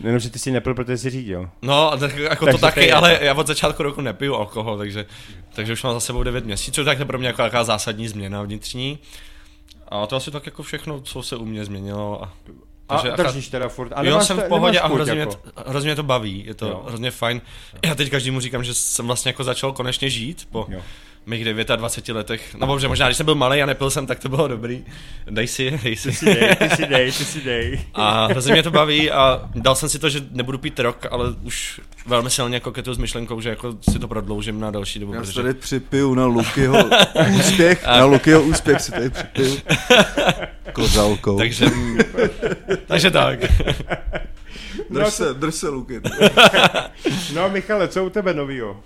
Jenom, že ty si nepil, protože jsi řídil. No, a tak, jako Takže to taky, je- ale já od začátku roku nepiju alkohol, takže, takže už mám za sebou 9 měsíců, tak to je pro mě jako taková zásadní změna vnitřní. A to asi tak jako všechno, co se u mě změnilo. A, A takže držíš teda furt. A jo, jsem v pohodě a hrozně, jako. mě, to, hrozně mě to baví, je to Jo. jo. hrozně fajn. Já teď každému říkám, že jsem vlastně jako začal konečně žít po Jo. Mých 29 letech. No dobře, možná když jsem byl malý a nepil jsem, tak to bylo dobrý. Dej si, dej si. Ty si dej, ty si dej, ty si dej. A hrozně mě to baví a dal jsem si to, že nebudu pít rok, ale už velmi silně koketuju s myšlenkou, že jako si to prodloužím na další dobu. Já protože... tady připiju na Lukyho úspěch, na Lukyho úspěch si tady připiju. Kozalkou. Takže, takže tak. Drž se, drž se Luky. No Michale, co u tebe novýho?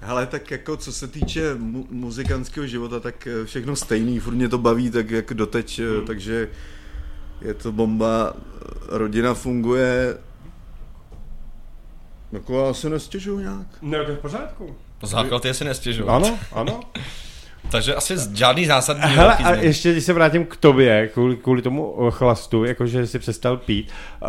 Hele, tak jako co se týče mu- muzikantského života, tak eh, všechno stejný, furt mě to baví, tak jak doteď, hmm. takže je to bomba, rodina funguje, jako já se nestěžuju nějak. No, to je v pořádku. Základ je si nestěžovat. Ano, ano. Takže asi žádný zásadní Hele, a ještě když se vrátím k tobě, kvůli, kvůli tomu eh, chlastu, jakože jsi přestal pít, uh,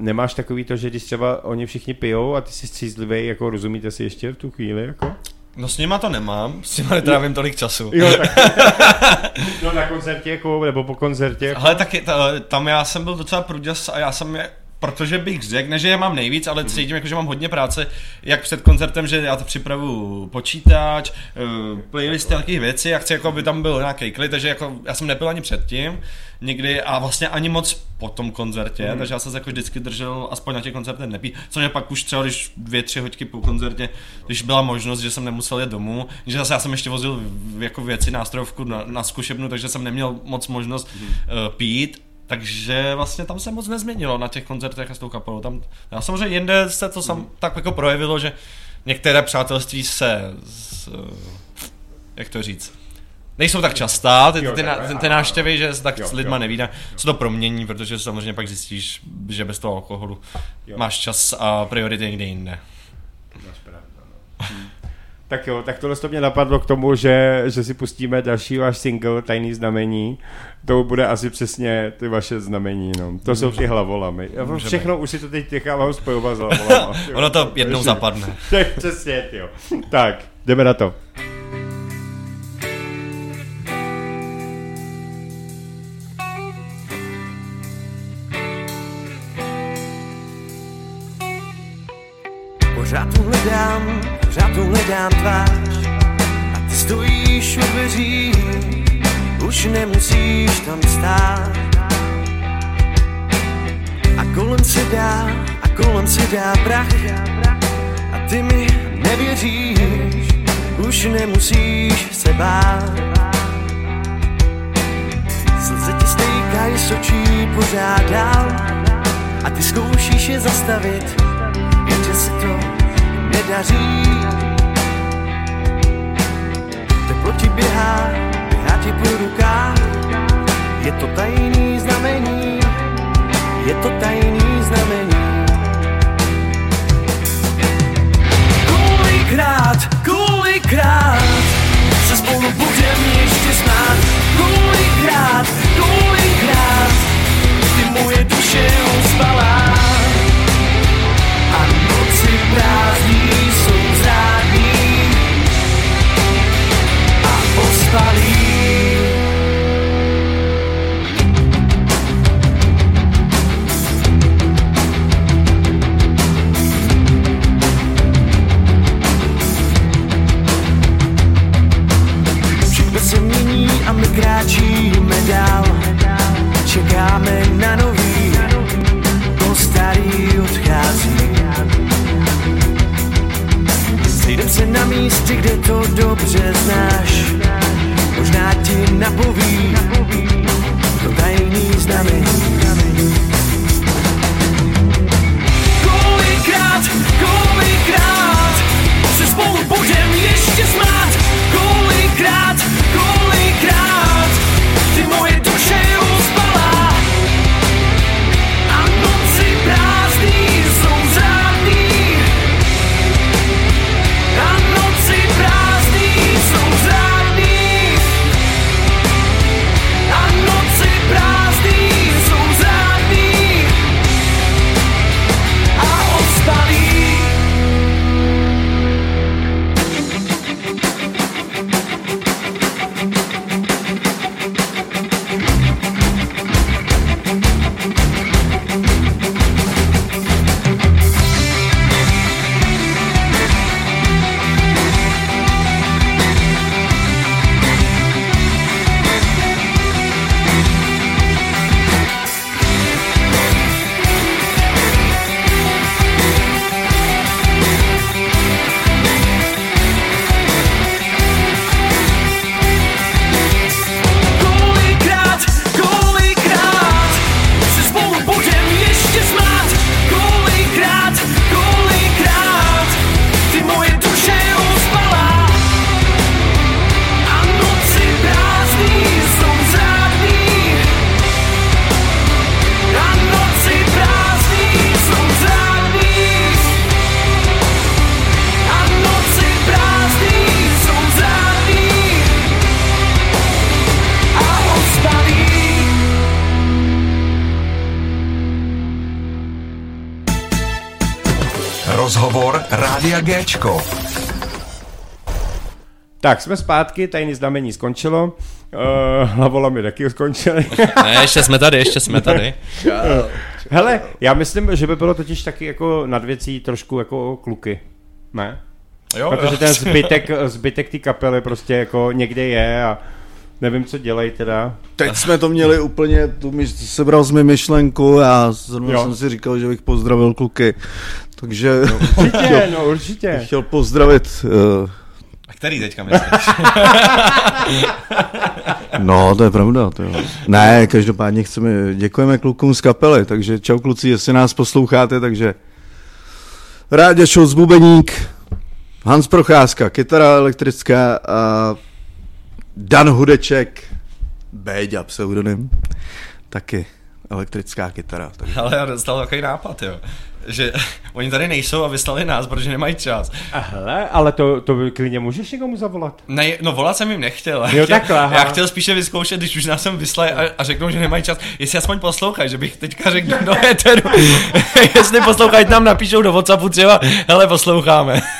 nemáš takový to, že když třeba oni všichni pijou a ty jsi střízlivý, jako rozumíte si ještě v tu chvíli, jako? No s nima to nemám, s nima netrávím tolik času. Jo, tak. no na koncertě, jako, nebo po koncertě. Jako. Ale taky, ta, tam já jsem byl docela průděs a já jsem je, protože bych řekl, ne že je mám nejvíc, ale cítím jako, že mám hodně práce, jak před koncertem, že já to připravu počítač, eh, playlisty a takých věcí, já chci, jako, aby tam byl nějaký klid, takže jako, já jsem nepil ani předtím, nikdy a vlastně ani moc po tom koncertě, mm. takže já jsem se jako vždycky držel aspoň na těch koncertech nepít, což je pak už třeba, když dvě, tři hoďky po koncertě, když byla možnost, že jsem nemusel jet domů, že zase já jsem ještě vozil jako věci nástrojovku na, na zkušebnu, takže jsem neměl moc možnost mm. uh, pít, takže vlastně tam se moc nezměnilo na těch koncertech a s tou kapelou. Tam, a samozřejmě jinde se to sam, tak jako projevilo, že některé přátelství se, z, eh, jak to říct, nejsou tak častá, ty, ty, ty, ty, ty návštěvy, že se tak Jo, s lidma jo. nevídá, se to promění, protože samozřejmě pak zjistíš, že bez toho alkoholu Jo. máš čas a priority někde jinde. Tak jo, tak tohle to mě napadlo k tomu, že, že si pustíme další váš single Tajný znamení. To bude asi přesně ty vaše znamení, no. To jsou ty hlavolamy. Já vám všechno už si to teď nechávám spojovat s hlavolama. Ono to jednou zapadne. Tak přesně, jo. Tak, jdeme na to. Nemusíš tam stát. A kolem se dá, a kolem se dá prach. A ty mi nevěříš Už nemusíš se bát. Slzy ti stejkají z očí pořád dál. A ty zkoušíš je zastavit Jenže se to nedaří. Teplo ti běhá ti po rukách. Je to tajný znamení Je to tajný znamení. Kolikrát, kolikrát Se spolu budem ještě smát? Kolikrát, kolikrát Ty moje duše uspalá a noci prázdní jsou zrádní. A. dál. Čekáme na nový, to starý odchází. Sejdem se na místě, kde to dobře znáš. Rozhovor Rádia Géčko. Tak, jsme zpátky, tajný znamení skončilo. Uh, hlavolamy taky skončily. Ne, ještě jsme tady, ještě jsme tady. Hele, já myslím, že by bylo totiž taky jako nad věcí trošku jako kluky. Ne? Jo, Protože ten zbytek, zbytek té kapely prostě jako někde je a nevím, co dělají teda. Teď jsme to měli úplně, tu mi sebral jsi mi myšlenku a zrovna Jo. jsem si říkal, že bych pozdravil kluky. Takže Určitě, no určitě. chtěl pozdravit uh, A který teďka myslíš? No, to je pravda. To jo. Ne, každopádně chceme, děkujeme klukům z kapely, takže čau kluci, jestli nás posloucháte, takže Rádě Šulc Bubeník, Hans Procházka, kytara elektrická a Dan Hudeček, Béďa pseudonym, taky elektrická kytara. Takže Ale já dostal takový nápad, jo. Že oni tady nejsou a vyslali nás, protože nemají čas. A hele, ale to, to klidně můžeš někomu zavolat. Ne, no volat jsem jim nechtěl. Jo, chtěl, takhle, aha. já chtěl spíše vyzkoušet, když už nás sem vyslali a, a řeknou, že nemají čas, jestli aspoň poslouchají, že bych teďka řekl do éteru, jestli poslouchají, nám napíšou do Whatsappu třeba, hele, posloucháme.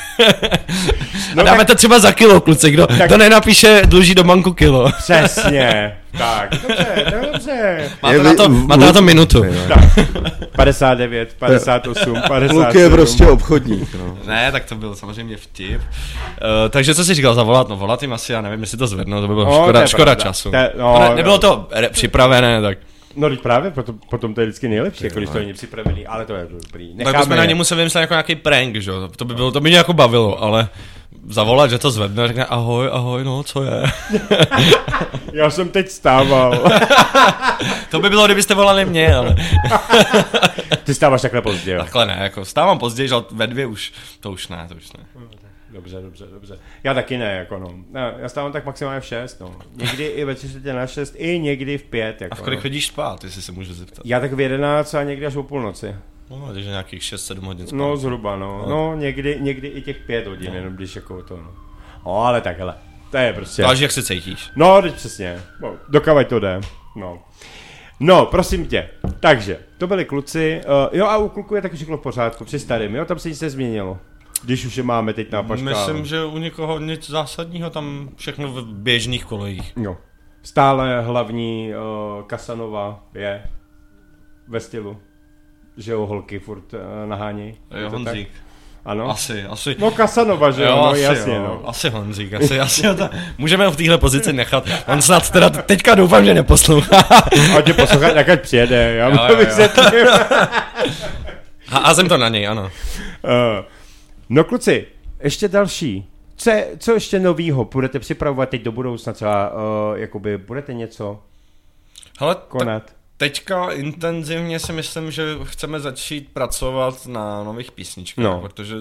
No a dáme tak- to třeba za kilo, kluci, kdo, Tak- kdo nenapíše, dluží do banku kilo. Přesně. Tak, dobře, to je dobře. Máte Je na to, máte na to minutu. Tak, 59, 58, 57. Kluk je prostě obchodník, no. Ne, tak to byl samozřejmě vtip. Uh, takže co jsi říkal, zavolat? No volat jim asi, já nevím, jestli to zvednou, to by bylo No, škoda, je škoda času. Je- no, no, ne, no. nebylo to re- připravené, tak. No, teď právě, proto, potom to je vždycky nejlepší, jako když to není připravený, ale to je dobrý. Tak Necháme bychom na ně museli vymyslet jako nějaký prank, že jo? To by bylo, to by mě jako bavilo, ale zavolat, že to zvedne a řekne ahoj, ahoj, no, co je? Já jsem teď stával. to by bylo, kdybyste volali mě, ale Ty stáváš takhle pozdě, jo? takhle ne, jako stávám později, že ve dvě už, to už ne, to už ne. Dobře, dobře, dobře. Já taky ne, jako no. Já, stávám tak maximálně v 6, no. Někdy i ve 3 na 6, i někdy v 5, jako A v kolik no. chodíš spát, jestli se můžu zeptat? Já tak v 11 a někdy až o půlnoci. No, takže nějakých 6-7 hodin spát. No, zhruba, no. No, někdy, někdy i těch 5 hodin, jenom když jako to, no. No, ale takhle. To je prostě... Záleží, jak se cítíš. No, teď přesně. No, dokavať to jde. No. No, prosím tě. Takže, to byli kluci. Uh, jo, a u kluku je taky všechno v pořádku, při starým, jo? Tam se nic nezměnilo. Když už je máme teď na paškálu. Myslím, že u někoho nic zásadního, tam všechno v běžných kolejích. Jo. Stále hlavní uh, Kasanova je ve stylu, že jo, holky furt uh, nahání. Jo, Honzík. Ano. Asi, asi. No Kasanova, že jo, Jo, no, asi, jasně, jo. no. asi Honzík, asi, asi ta, můžeme ho v téhle pozici nechat. On snad teda teďka doufám, že neposlouchá. A tě poslouchat, jak ať přijede, já mu Jo, to vysvětlím. A, a jsem to na něj, ano. Uh, no kluci, ještě další. Co, je- co ještě novýho budete připravovat teď do budoucna? Třeba, uh, jakoby, budete něco Hele, tak konat? Teďka intenzivně si myslím, že chceme začít pracovat na nových písničkách, No. protože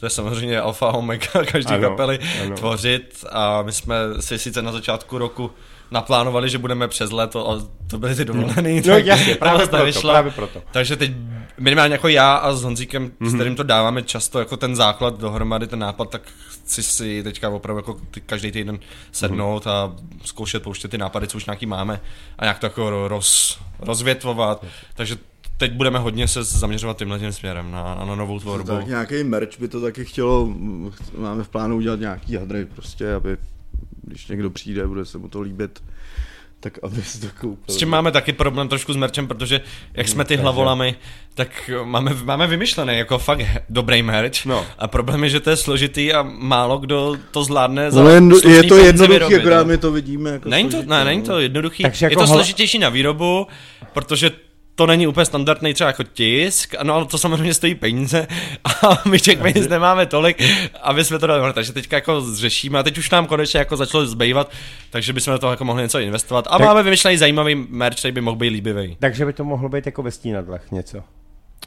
to je samozřejmě alfa omega každý Ano, kapely ano. tvořit a my jsme si sice na začátku roku naplánovali, že budeme přes léto, ale to byly ty dovolený. No tak jasně, to právě proto, nevyšlo. právě proto. Takže teď minimálně jako já a s Honzíkem, Mhm. mm-hmm. s kterým to dáváme často jako ten základ dohromady, ten nápad, tak chci si teďka opravdu jako ty, každý týden sednout Mhm. a zkoušet pouštět ty nápady, co už nějaký máme a nějak to jako ro- roz, rozvětvovat. Takže teď budeme hodně se zaměřovat tímhle tím směrem na, na novou tvorbu. Tak nějaký merch by to taky chtělo, máme v plánu udělat nějaký hadry prostě, aby když někdo přijde, bude se mu to líbit, tak aby si to koupil. S čím máme taky problém trošku s merčem, protože jak jsme ty hlavolamy, tak máme, máme vymyšlený jako fakt dobrý merch. No. A problém je, že to je složitý a málo kdo to zvládne No, je, je to jednoduchý, vyrobit, akorát no. my to vidíme jako Není to, složitý, ne, no. není to jednoduchý. Takže jako je to hala- složitější na výrobu, protože to není úplně standardní třeba jako tisk, no ale to samozřejmě stojí peníze a my těch peněz nemáme tolik, aby jsme to dali. Takže teďka jako řešíme a teď už nám konečně jako začalo zbývat, takže bychom do toho jako mohli něco investovat. A Tak- máme vymyšlený zajímavý merch, který by mohl být líbivý. Takže by to mohlo být jako ve stínadlech něco.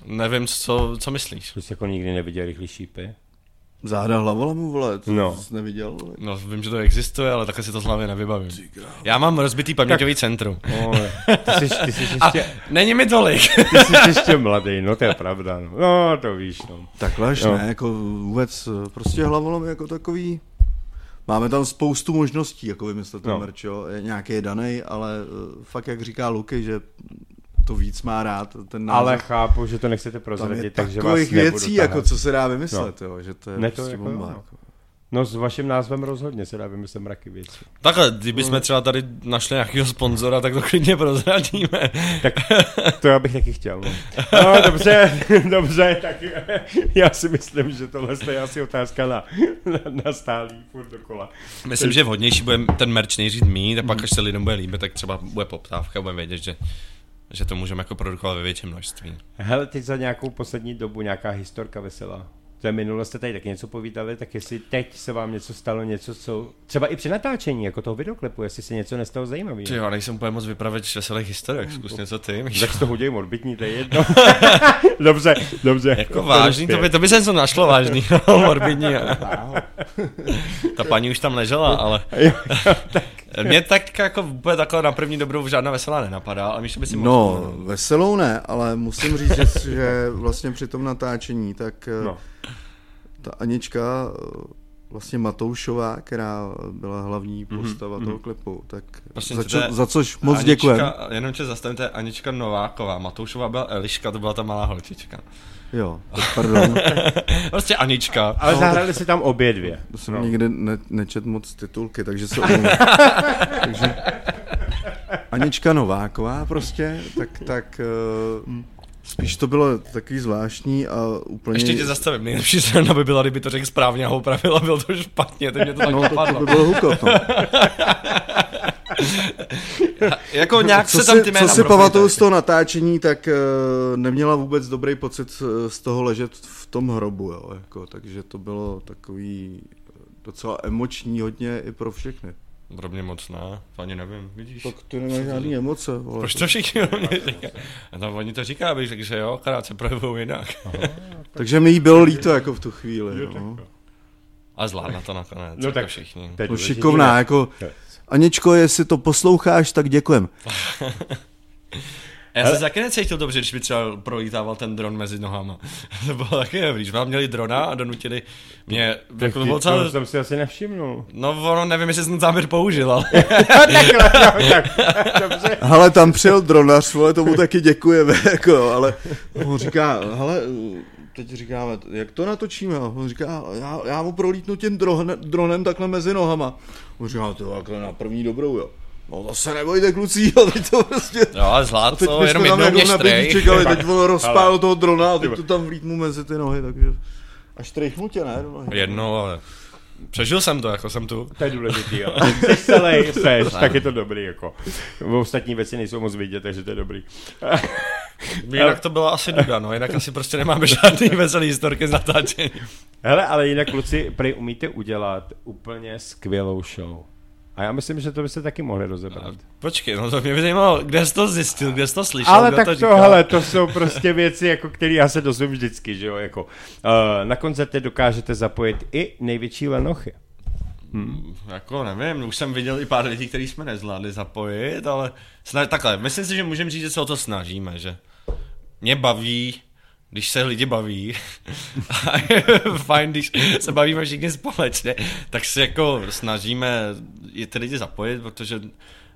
Nevím, co, co myslíš. Jsi jako nikdy neviděl rychlý šípy. Záda hlavolamu, vole, to No. jsi neviděl? Vole. No, vím, že to existuje, ale takhle si to z hlavy nevybavím. Já mám rozbitý paměťový centrum. No, ty jsi, ty jsi A ještě, není mi tolik. ty jsi ještě mladý, no to je pravda. No, no to víš, no. Takhle až Jo. ne, jako vůbec, prostě hlavolom jako takový, máme tam spoustu možností, jako vymyslet ten No. merch, jo. Je nějaký je daný, ale eh, fakt jak říká Luky, že to víc má rád, ten název. Ale chápu, že to nechcete tam je prozradit, takže vás takových nebudu věcí, tahat. jako co se dá vymyslet, jo, že to je Ne, to prostě jako bomba. no. Jako. No s vaším názvem rozhodně se dá vymyslet mraky věcí. Takhle, kdybychom třeba tady našli nějakého sponzora, tak to klidně prozradíme. Tak to já bych taky chtěl. No, no dobře, dobře, tak já si myslím, že tohle je asi otázka na, na, na stálý furt dokola. Myslím, že vhodnější bude ten merch nejdřív mít a pak, až se lidem bude líbit, tak třeba bude poptávka a budeme vědět, že, že to můžeme jako produkovat ve větším množství. Hele, teď za nějakou poslední dobu nějaká historka veselá. To je minule jste tady taky něco povídali, tak jestli teď se vám něco stalo, něco, co... Třeba i při natáčení, jako toho videoklipu, jestli se něco nestalo zajímavého. Ty jo, nejsem úplně moc vypravit veselých historiek, zkus něco ty. Míš. Tak to hodí morbidní, to je jedno. dobře, dobře. Jako vážný, to by, to by se něco našlo vážný, morbidní. Ta paní už tam ležela, ale tak, Mě tak jako úplně takhle na první dobrou žádná veselá nenapadá, ale myslím, by si No, mohl. veselou ne, ale musím říct, že, že vlastně při tom natáčení, tak No. no. ta Anička, eh, vlastně Matoušová, která byla hlavní postava mm-hmm. toho klipu, tak Prosím za, čo, za což moc děkujem. Jenom tě zastavím, to je Anička Nováková, Matoušová byla Eliška, to byla ta malá holčička. Jo, tak pardon, Prostě Anička. Ale zahrali si tam obě dvě. to jsem no. nikdy ne, nečet moc titulky, takže se omlouvám. takže Anička Nováková prostě, tak, tak eh, spíš to bylo takový zvláštní a úplně... Ještě tě zastavím, nejlepší strana by byla, kdyby to řekl správně a ho opravil a bylo to špatně, teď mě to tak No, to, napadlo. to by bylo hukot, no. Jako nějak co se tam si, ty co jména si propojily. pamatuju z toho natáčení, tak uh, neměla vůbec dobrý pocit eh, z toho ležet v tom hrobu, jo, jako, takže to bylo takový eh, docela emoční hodně i pro všechny. Pro mě moc ne, to ani nevím, vidíš. Tak ty nemáš žádný emoce, vole. Proč to všichni o mě říkají? A tam oni to říká, abych řekl, že jo, akorát se projevují jinak. Takže mi jí bylo líto jako v tu chvíli, no. A zvládla to nakonec, No jako tak- všichni. To je No šikovná, jako Jo. Aničko, jestli to posloucháš, tak děkujem. A já jsem se taky necítil dobře, když mi třeba prolítával ten dron mezi nohama. to bylo taky dobrý, že vám měli drona a donutili mě, jako to bylo To celé, jsem si asi nevšimnul. no ono, nevím, jestli jsem ten záběr použil, ale Takhle, no, tak, dobře. Hele, tam přijel dronař, vole, tomu taky děkujeme, jako, ale on říká, hele, teď říkáme, jak to natočíme? A on říká, já, já mu prolítnu tím dronem, dronem takhle mezi nohama. On říká, to takhle na první dobrou, jo. No to se nebojte, kluci, jo, teď to prostě... jo, ale zvlád A teď to, my jenom jednou jako mě na štrej. bedíček, ale teď on rozpál Ale- toho drona a teď Ty to tam vlítnu mezi ty nohy, takže... Až trejchnu tě, ne? Jednou, ale přežil jsem to, jako jsem tu. To je důležitý, jo. Jsi celý, seš, tak je to dobrý, jako. Ostatní věci nejsou moc vidět, takže to je dobrý. Jinak to byla asi nuda, no, jinak asi prostě nemáme žádný veselý historky z natáčení. Hele, ale jinak kluci, prej umíte udělat úplně skvělou show. A já myslím, že to by se taky mohli rozebrat. Počkej, no to mě by zajímalo, kde jsi to zjistil, kde jsi to slyšel, Ale kdo tak to to, říkal? hele, to jsou prostě věci, jako které já se dozvím vždycky, že jo, jako uh, na koncertě dokážete zapojit i největší lenochy. Jako nevím, už jsem viděl i pár lidí, který jsme nezvládli zapojit, ale snaž, takhle, myslím si, že můžeme říct, že se o to snažíme, že mě baví, když se lidi baví a je fajn, když se bavíme všichni společně, tak se jako snažíme i ty lidi zapojit, protože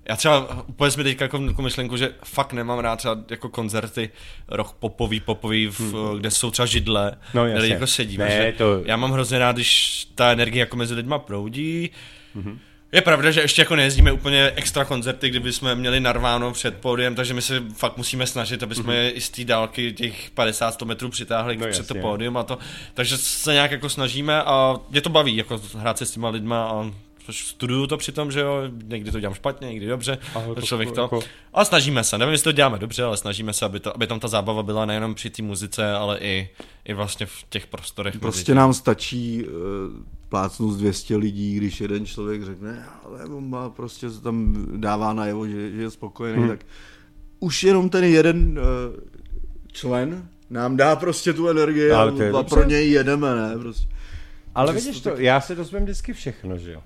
já třeba úplně jsme teďka jako, myšlenku, že fakt nemám rád třeba jako koncerty rock popový, popový, v, kde jsou třeba židle, No, kde jako sedíme. Ne, to- Já mám hrozně rád, když ta energie jako mezi lidma proudí, Mhm. Je pravda, že ještě jako nejezdíme úplně extra koncerty, kdyby jsme měli narváno před pódiem, takže my se fakt musíme snažit, aby jsme je i z té dálky těch 50-100 metrů přitáhli. No před to jasně. pódium a to. Takže se nějak jako snažíme a mě to baví, jako hrát se s těma lidma a což studuju to přitom, že jo, někdy to dělám špatně, někdy dobře, Ale to člověk to, jako- a snažíme se, nevím, jestli to děláme dobře, ale snažíme se, aby, to, aby tam ta zábava byla nejenom při té muzice, ale i, i vlastně v těch prostorech. Prostě nám stačí uh, plácnout z 200 lidí, když jeden člověk řekne, ale on má prostě se tam dává najevo, že, že je spokojený, Hmm. tak už jenom ten jeden uh, člen nám dá prostě tu energii a, a dobře. pro něj jedeme, ne? Prostě. Ale vidíš to já se dozvím vždycky všechno, že jo.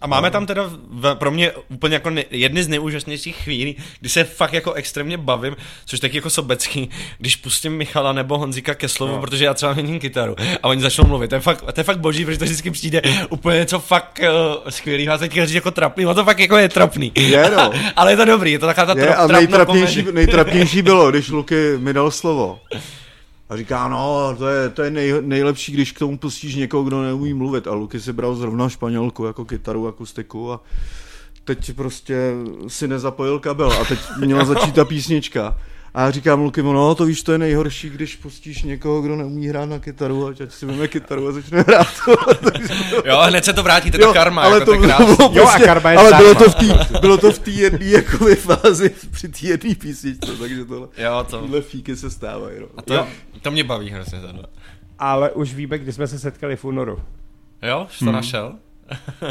A máme tam teda v, pro mě úplně jako ne, jedny z nejúžasnějších chvílí, kdy se fakt jako extrémně bavím, což taky jako sobecký, když pustím Michala nebo Honzika ke slovu, no. protože já třeba měním kytaru a oni začnou mluvit. To je fakt, to je fakt boží, protože to vždycky přijde úplně něco fakt uh, skvělého a teď říct jako trapný, a to fakt jako je trapný. Je, no. Ale je to dobrý, je to taková ta Je, tra, a nejtrapnější, nejtrapnější bylo, když Luky mi dal slovo. A říká, no, to je, to je nej, nejlepší, když k tomu pustíš někoho, kdo neumí mluvit. A Luky si bral zrovna španělku jako kytaru, akustiku a teď prostě si nezapojil kabel a teď měla začít ta písnička. A já říkám Luky, no to víš, to je nejhorší, když pustíš někoho, kdo neumí hrát na kytaru, ať ať si veme kytaru a začne hrát. Jo, hned se to vrátí, to je ta karma, ale jako to, to, je krásný. bylo Jo, a prostě, karma je ale bylo to v té bylo to v té jedné jakoby fázi při té jedné písničce, takže tohle, Jo, to, tyhle fíky se stávají. No. a to, to mě baví hrozně tohle. Ale už víme, kdy jsme se setkali v únoru. Jo, jsi to našel?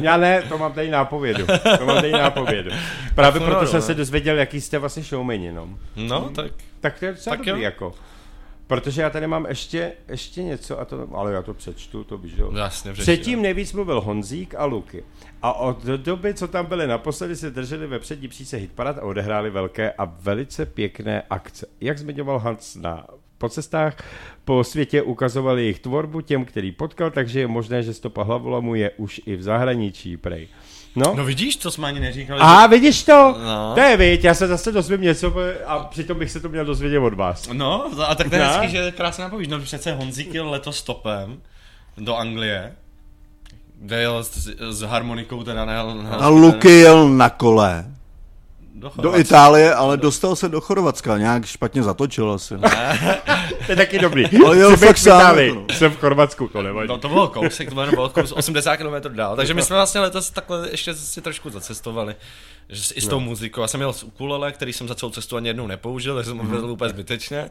Já ne, to mám tady nápovědu. To mám tady nápovědu. Právě proto únoru, jsem ne? se dozvěděl, jaký jste vlastně showmani, no. No, tak Tak to je docela Tak dobrý, jo. jako. Protože já tady mám ještě, ještě něco, a to, ale já to přečtu, to víš, jo. Jasně, přečti, Předtím no. nejvíc mluvil Honzík a Luky. A od doby, co tam byli naposledy, se drželi ve přední příce hitparad a odehráli velké a velice pěkné akce. Jak zmiňoval Hans na po cestách po světě ukazovali jejich tvorbu těm, který potkal, takže je možné, že stopa hlavolamu je už i v zahraničí, prej. No, No vidíš, to jsme ani neříkali. a vidíš to? No. To je viď, já se zase dozvím něco a přitom bych se to měl dozvědět od vás. No, a tak to je No. hezký, že krásně napovíš. No přece Honzík jel letos stopem do Anglie, kde jel s, s harmonikou teda na, na A Luky jel na kole do, do. Itálie, ale dostal se do Chorvatska. Nějak špatně zatočil asi. No. To je taky dobrý. Ale být fakt v sám, Itálii. no. Jsem v Chorvatsku, to nevadí. No to bylo kousek, to bylo kousek, 80 km dál. Takže my jsme vlastně letos takhle ještě si trošku zacestovali. Že s, I s tou muzikou. Já jsem měl z ukulele, který jsem za celou cestu ani jednou nepoužil, takže jsem ho vezl úplně zbytečně.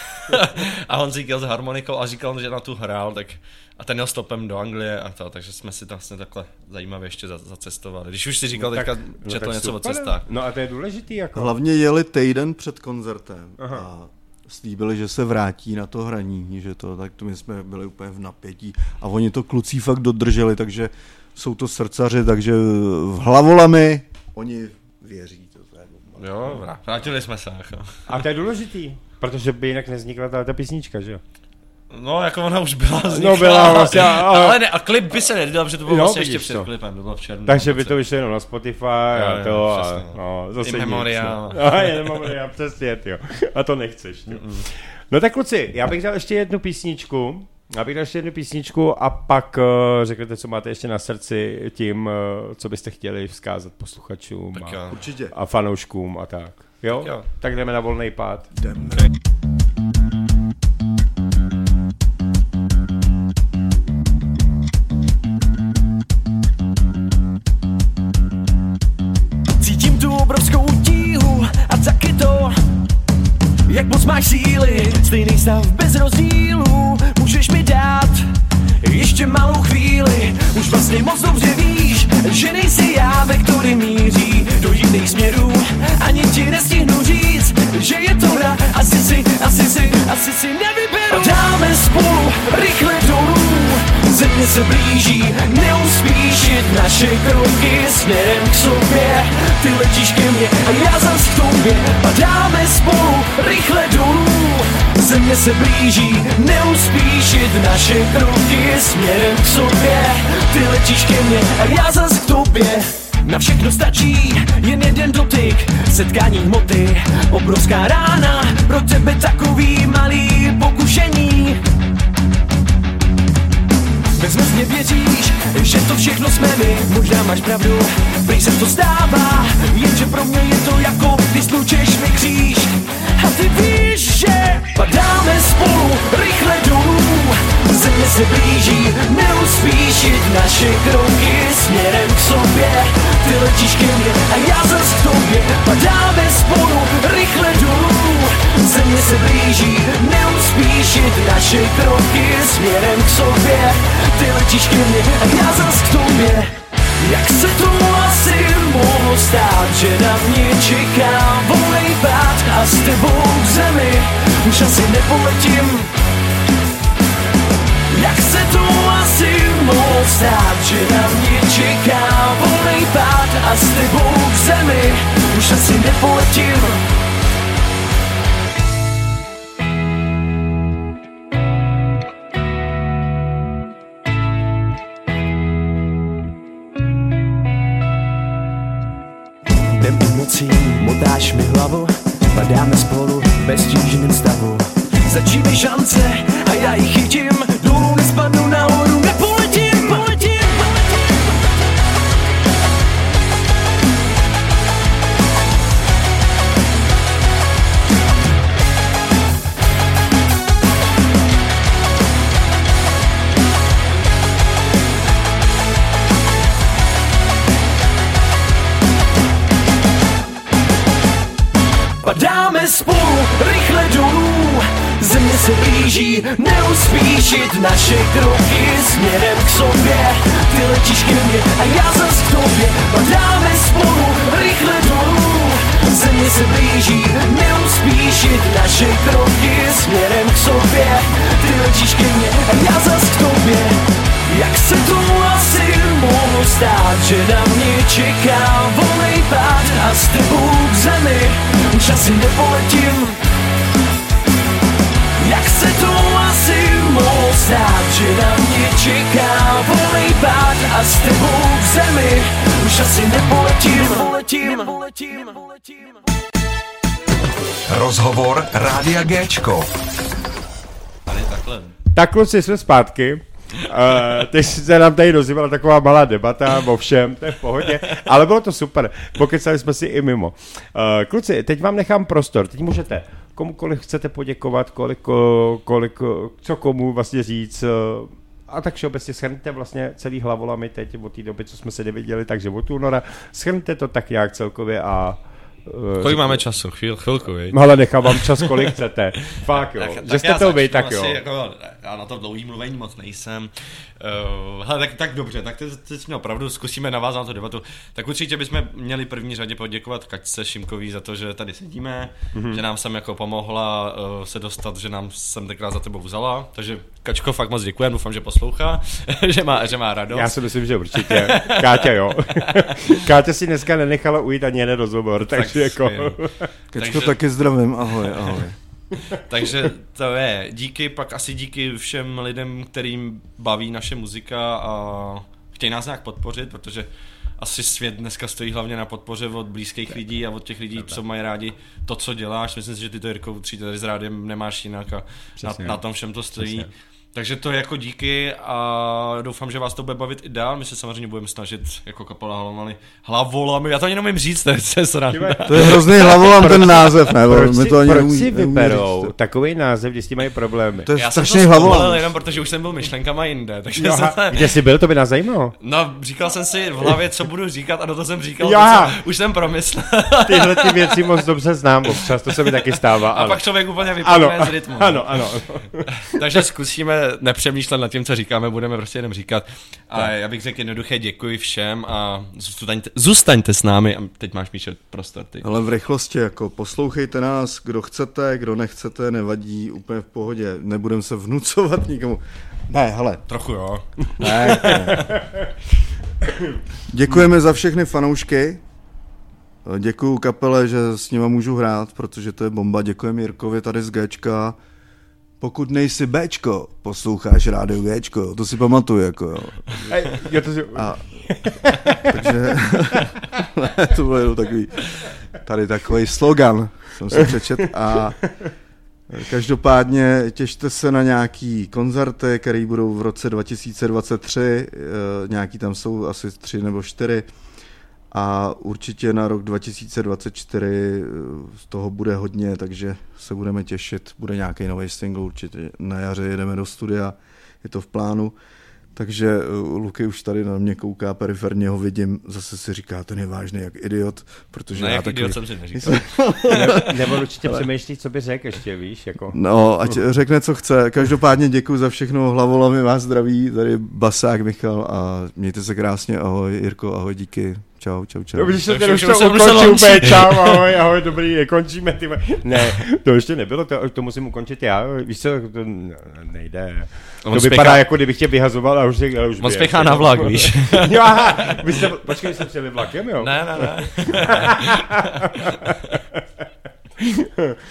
a on říkal s harmonikou a říkal, že na tu hrál, tak a ten jel stopem do Anglie a to, takže jsme si vlastně takhle zajímavě ještě za- zacestovali. Když už si říkal teďka, no četl tak něco super. o cestách. No a to je důležitý jako. Hlavně jeli týden před koncertem a slíbili, že se vrátí na to hraní, že to, tak to my jsme byli úplně v napětí a oni to kluci fakt dodrželi, takže jsou to srdcaři, takže v hlavolami oni věří. To je Jo, vrá- vrátili jsme se. Jako. A to je důležitý, protože by jinak nevznikla ta, ta písnička, že jo? No, jako ona už byla No, byla vlastně, ale- ale ne, a klip by se nedal, protože to bylo Jo, vlastně ještě před to. klipem, to bylo v červnu. Takže by to vyšlo jenom na Spotify a jo, to a přesně, no, no. zase In. Nic, no. A je memoriam, přesně, jo. A to nechceš, jo. No tak kluci, já bych dal ještě jednu písničku, já bych dal ještě jednu písničku a pak uh, řeknete, co máte ještě na srdci tím, uh, co byste chtěli vzkázat posluchačům Tak a, jo. Určitě. a fanouškům a tak. Jo? Tak jo. Tak jdeme na volný pád. Cítím jak moc máš síly, stejný stav bez rozdílu, můžeš mi dát ještě malou chvíli, už vlastně moc dobře víš, že nejsi já, ve který míří do jiných směrů, ani ti nestihnu říct, že je to hra, asi si, asi si, asi si nevyberu. Dáme spolu rychle dolů, země se blíží, neuspíšit naše kroky směrem k sobě. Ty letíš ke mně a já zas k tobě. Padáme spolu rychle dolů, země se blíží, neuspíšit naše kroky směrem k sobě. Ty letíš ke mně a já zas k tobě. Na všechno stačí jen jeden dotyk, setkání hmoty, obrovská rána, pro tebe takový malý pokušení. Bezmezně věříš, že to všechno jsme my. Možná máš pravdu, prý se to stává Jenže pro mě je to jako, když slučeš mi kříž. A ty víš, že padáme spolu rychle dolů Země se blíží, neuspíšit naše kroky směrem k sobě. Ty letíš ke mně a já zas neuspíšit naše kroky směrem k sobě. Ty letíš ke mně a já zas k tobě. Jak se to asi mohlo stát, že na mě čeká volnej pád A s tebou k zemi už asi nepoletím? Jak se to asi mohlo stát, že na mě čeká volnej pád a s tebou k zemi už asi nepoletím. Padáme spolu ve stížném stavu. Začí mi šance a já ji chytím, snaží neuspíšit naše kroky směrem k sobě. Ty letíš ke mně a já zas k tobě, padáme spolu rychle dolů. Země se blíží, neuspíšit naše kroky směrem k sobě. Ty letíš ke mně a já zas k tobě. Jak se to asi mohlo stát, že na mě čeká volný pád a s tebou k zemi, časy nepoletím. Jak se to asi mohlo stát, že na mě čeká volej pád a s tebou k zemi už asi nepoletím. nepoletím, nepoletím, nepoletím. Rozhovor Rádia Géčko. Tady takhle. Tak kluci, jsme zpátky. Uh, teď se nám tady rozjívala taková malá debata o všem, to je v pohodě, ale bylo to super, pokecali jsme si i mimo. Uh, kluci, teď vám nechám prostor, teď můžete komukoliv chcete poděkovat, kolik, kolik, co komu vlastně říct, uh, a tak všeobecně schrňte vlastně celý hlavolami teď od té doby, co jsme se neviděli, takže od února, schrňte to tak nějak celkově a uh, Kolik máme času? Chvíl, chvilku, viď? No ale nechám vám čas, kolik chcete. Fakt jo. že jste to vy, tak asi jo. Jako, já na to dlouhý mluvení moc nejsem. Uh, hele, tak, tak dobře, tak teď, teď měl pravdu, zkusíme navázat na tu debatu. Tak určitě bychom měli první řadě poděkovat Kačce Šimkový za to, že tady sedíme, Mhm. mm-hmm. že nám sem jako pomohla uh, se dostat, že nám sem tenkrát za tebou vzala. Takže Kačko, fakt moc děkujem, doufám, že poslouchá, že, má, že má radost. Já si myslím, že určitě. Káťa jo. Káťa si dneska nenechala ujít ani jeden rozhovor, takže jako... Kečko, Takže- taky zdravím, ahoj, ahoj. Takže to je díky, pak asi díky všem lidem, kterým baví naše muzika a chtějí nás nějak podpořit, protože asi svět dneska stojí hlavně na podpoře od blízkých lidí a od těch lidí, co mají rádi to, co děláš. Myslím si, že ty to Jirko určitě tady s rádiem nemáš jinak a na, Přesně. na tom všem to stojí. Takže to je jako díky a doufám, že vás to bude bavit i dál. My se samozřejmě budeme snažit jako kapela hlavami, hlavolami, já to ani nemůžu říct, to je, to je sranda. To je hrozný hlavolam ten název, ne? Proč My si, to ani proč neumí- si vyberou říct. takový název, když s tím mají problémy? To je Já jsem to strašný hlavolam. jenom protože už jsem byl myšlenkama jinde, takže Jo, jsem aha, kde jsi byl, to by nás zajímalo. No, říkal jsem si v hlavě, co budu říkat a do toho jsem říkal, to, co už jsem promyslel. Tyhle ty věci moc dobře znám občas, to se mi taky stává. A ale... pak člověk úplně vypadne z rytmu. ano, ano. Takže zkusíme nepřemýšlet nad tím, co říkáme, budeme prostě jenom říkat. A já bych řekl jednoduché děkuji všem a zůstaňte, zůstaňte s námi. A teď máš Míšo prostor ty. Ale v rychlosti, jako poslouchejte nás, kdo chcete, kdo nechcete, nevadí, úplně v pohodě. Nebudem se vnucovat nikomu. Ne, hele, Trochu jo. ne, ne. Děkujeme za všechny fanoušky. Děkuju kapele, že s nima můžu hrát, protože to je bomba. Děkujeme Jirkovi tady z Gčka. Pokud nejsi Bčko, posloucháš rádio Gčko, to si pamatuju, jako jo. Ej, jo, to si... A, takže to byl jenom takový, tady takový slogan, jsem si přečet a každopádně těšte se na nějaký koncerty, které budou v roce 2023, eh, nějaký tam jsou asi tři nebo čtyři a určitě na rok 2024 eh, z toho bude hodně, takže se budeme těšit, bude nějaký nový single, určitě. Na jaře jedeme do studia, je to v plánu. Takže uh, Luky už tady na mě kouká, periferně ho vidím, zase si říká, ten je vážný jak idiot, protože Ne, já jak takový... idiot jsem si neříkal. Ne, nebo určitě přemýšlí, co by řekl ještě, víš, jako... No, ať řekne, co chce. Každopádně děkuji za všechno, hlavolami vás zdraví, tady Basák Michal a mějte se krásně, ahoj Jirko, ahoj, díky, čau, čau, čau. Dobře, že Takže ten už to ukončil úplně, čau, ahoj, ahoj, dobrý, končíme, ty. Ne, to ještě nebylo, to, to musím ukončit já, víš co, to nejde. On to spěchá- vypadá, jako kdybych tě vyhazoval a už, a už On spěchá na vlak, víš. jo, aha, vy jste, počkej, jste přijeli vlakem, jo? Ne, ne, ne.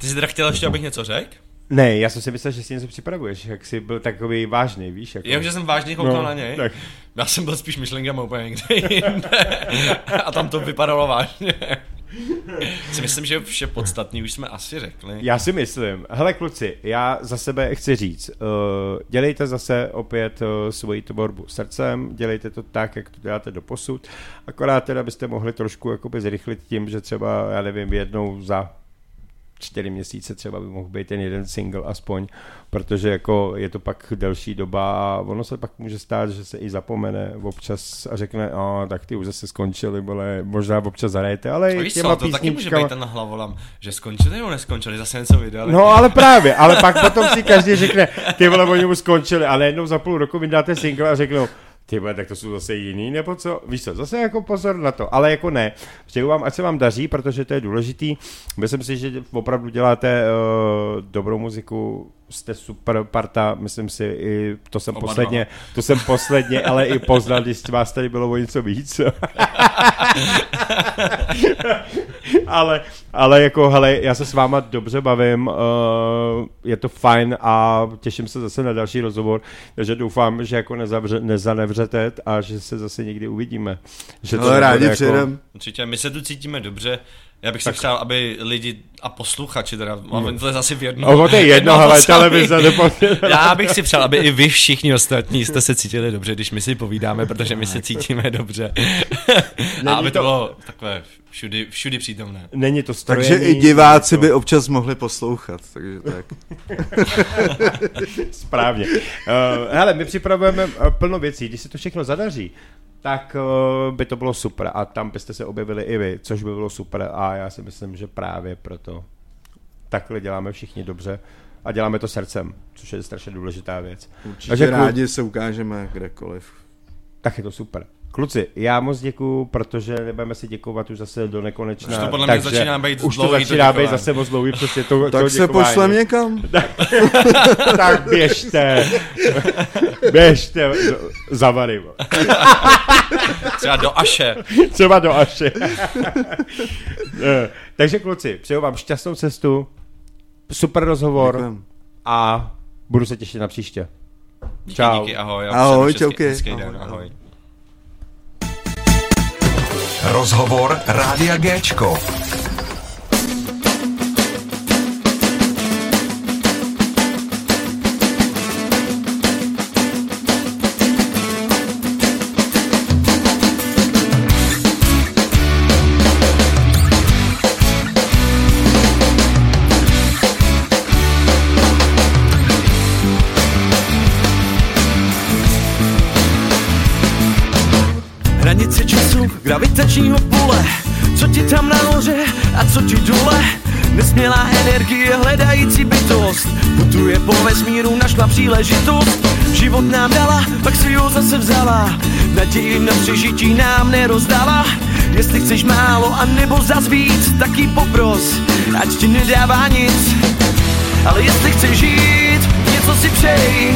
Ty jsi teda chtěl ještě, abych něco řekl? Ne, já jsem si myslel, že si něco připravuješ, jak jsi byl takový vážný, víš, jako. Jenom, že jsem vážně koukal No, na něj. tak. Já jsem byl spíš myšlenkama úplně někde jinde. A tam to vypadalo vážně. Si myslím, že vše podstatný už jsme asi řekli. Já si myslím, hele kluci, já za sebe chci říct, uh, dělejte zase opět uh, svoji tvorbu srdcem, dělejte to tak, jak to děláte do posud, akorát teda byste mohli trošku jakoby zrychlit tím, že třeba, já nevím, jednou za čtyři měsíce třeba by mohl být ten jeden single aspoň, protože jako je to pak delší doba a ono se pak může stát, že se i zapomene občas a řekne, a tak ty už zase skončili, vole, možná občas zahrajete, ale A víš těma co, to taky může být ten hlavolam, že skončili nebo neskončili, zase něco vydali. No ale právě, ale pak potom si každý řekne, ty vole, oni už skončili, ale jednou za půl roku vydáte single a řeknou, ty tak to jsou zase jiný, nebo co? Víš co, zase jako pozor na to, ale jako ne. Přeju vám, ať se vám daří, protože to je důležitý. Myslím si, že opravdu děláte uh, dobrou muziku, jste super parta, myslím si, i to jsem Oba posledně, to jsem posledně, ale i poznal, když vás tady bylo o něco víc. ale, ale jako, hele, já se s váma dobře bavím, uh, je to fajn a těším se zase na další rozhovor, takže doufám, že jako nezavře, nezanevřete a že se zase někdy uvidíme. Že Ale nebude rádi jako- přijedem. Určitě, my se tu cítíme dobře. Já bych si přál, aby lidi a posluchači teda, mm. to je zase v jedno. O, to je jedno, to ale televize nebo... Já bych si přál, aby i vy všichni ostatní jste se cítili dobře, když my si povídáme, protože my se cítíme dobře. a aby to to- bylo takové všudy, všudy přítomné. Není to strojení. Takže i diváci by občas mohli poslouchat. Takže tak. Správně. Uh, hele, my připravujeme uh, plno věcí. Když se to všechno zadaří, tak uh, by to bylo super. A tam byste se objevili i vy, což by bylo super. A já si myslím, že právě proto takhle děláme všichni dobře. A děláme to srdcem, což je strašně důležitá věc. Určitě Takže rádi se ukážeme kdekoliv. Tak je to super. Kluci, já moc děkuju, protože nebudeme si děkovat už zase do nekonečna. Už to podle mě začíná být Už to začíná být zase moc dlouhý, přesně to, Tak to se pošlem někam. tak běžte. běžte za Vary. Třeba do Aše. Třeba do Aše. Eh, Takže kluci, přeju vám šťastnou cestu, super rozhovor Děkujem. a budu se těšit na příště. Díky, Čau. díky, ahoj. Ahoj, čauky. den, Ahoj, ahoj. Rozhovor Rádia Géčko. Gravitačního pole Co ti tam nahoře a co ti dole? Nesmělá energie hledající bytost. Putuje po vesmíru, našla příležitost. Život nám dala, pak si ho zase vzala. Naději na přežití nám nerozdala. Jestli chceš málo a nebo zas víc Tak jí popros, ať ti nedává nic. Ale jestli chceš žít, něco si přej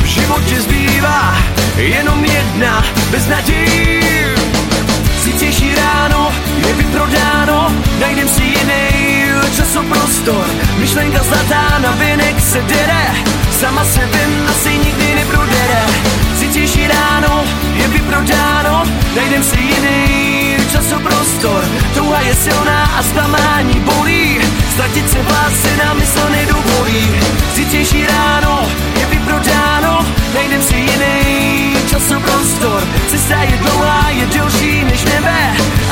v životě zbývá jenom jedna bez naději. Zítřejší ráno je vyprodáno, najdem si jiný časoprostor. Myšlenka zlatá na vinek se dere, sama se ven asi nikdy neprodere. Zítřejší ráno je vyprodáno, najdem si jiný časoprostor. Touha je silná a zklamání bolí, ztratit se v lásce nám mysl nedovolí. Zítřejší ráno je vyprodáno, najdem si jiný časoprostor. Cesta je dlouhá, je delší než nebe,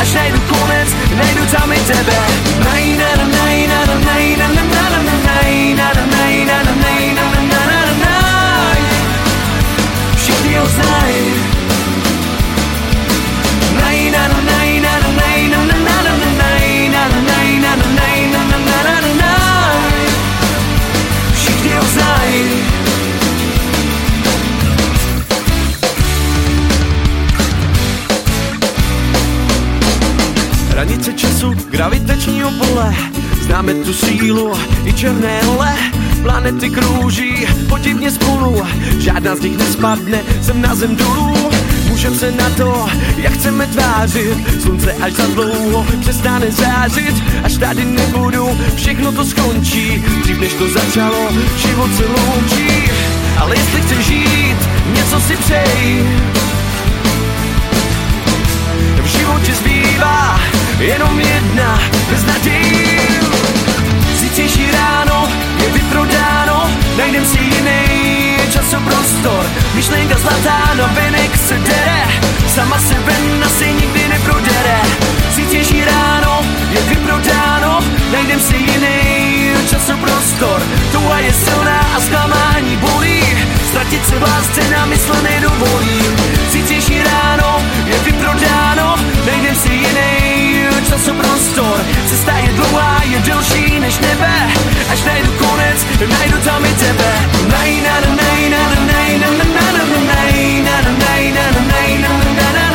až najdu konec, najdu tam i tebe. Naj, na, na, naj, na, na, naj, na, na, na, na, na, naj, Známe tu sílu i černé hole Planety krouží podivně spolu. Žádná z nich nespadne sem na zem dolů. Můžem se na to, jak chceme tvářit. Slunce až za dlouho přestane zářit. Až tady nebudu, všechno to skončí. Dřív než to začalo, život se loučí. Ale jestli chceš žít, něco si přej. V životě zbývá jenom jedna bez naději. Zítřejší ráno je vyprodáno, najdem si jiný časoprostor. Myšlenka zlatá na venek se dere, sama se ven asi nikdy neprodere. Zítřejší ráno je vyprodáno, najdem si jiný časoprostor. Touha je silná a zklamání bolí, ztratit se v lásce na mysl nedovolí. Zítřejší ráno je vyprodáno, najdem si jiný časoprostor. Cesta je dlouhá, je delší než nebe, až najdu konec, najdu tam i tebe. Naj, na, na, na, na, na, na, na, na, na, na, na, na, na, na, na, na, na, na,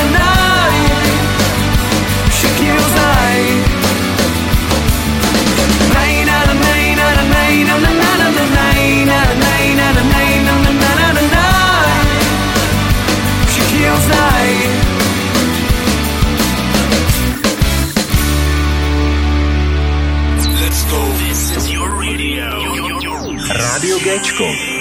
Rádio Géčko. Your station.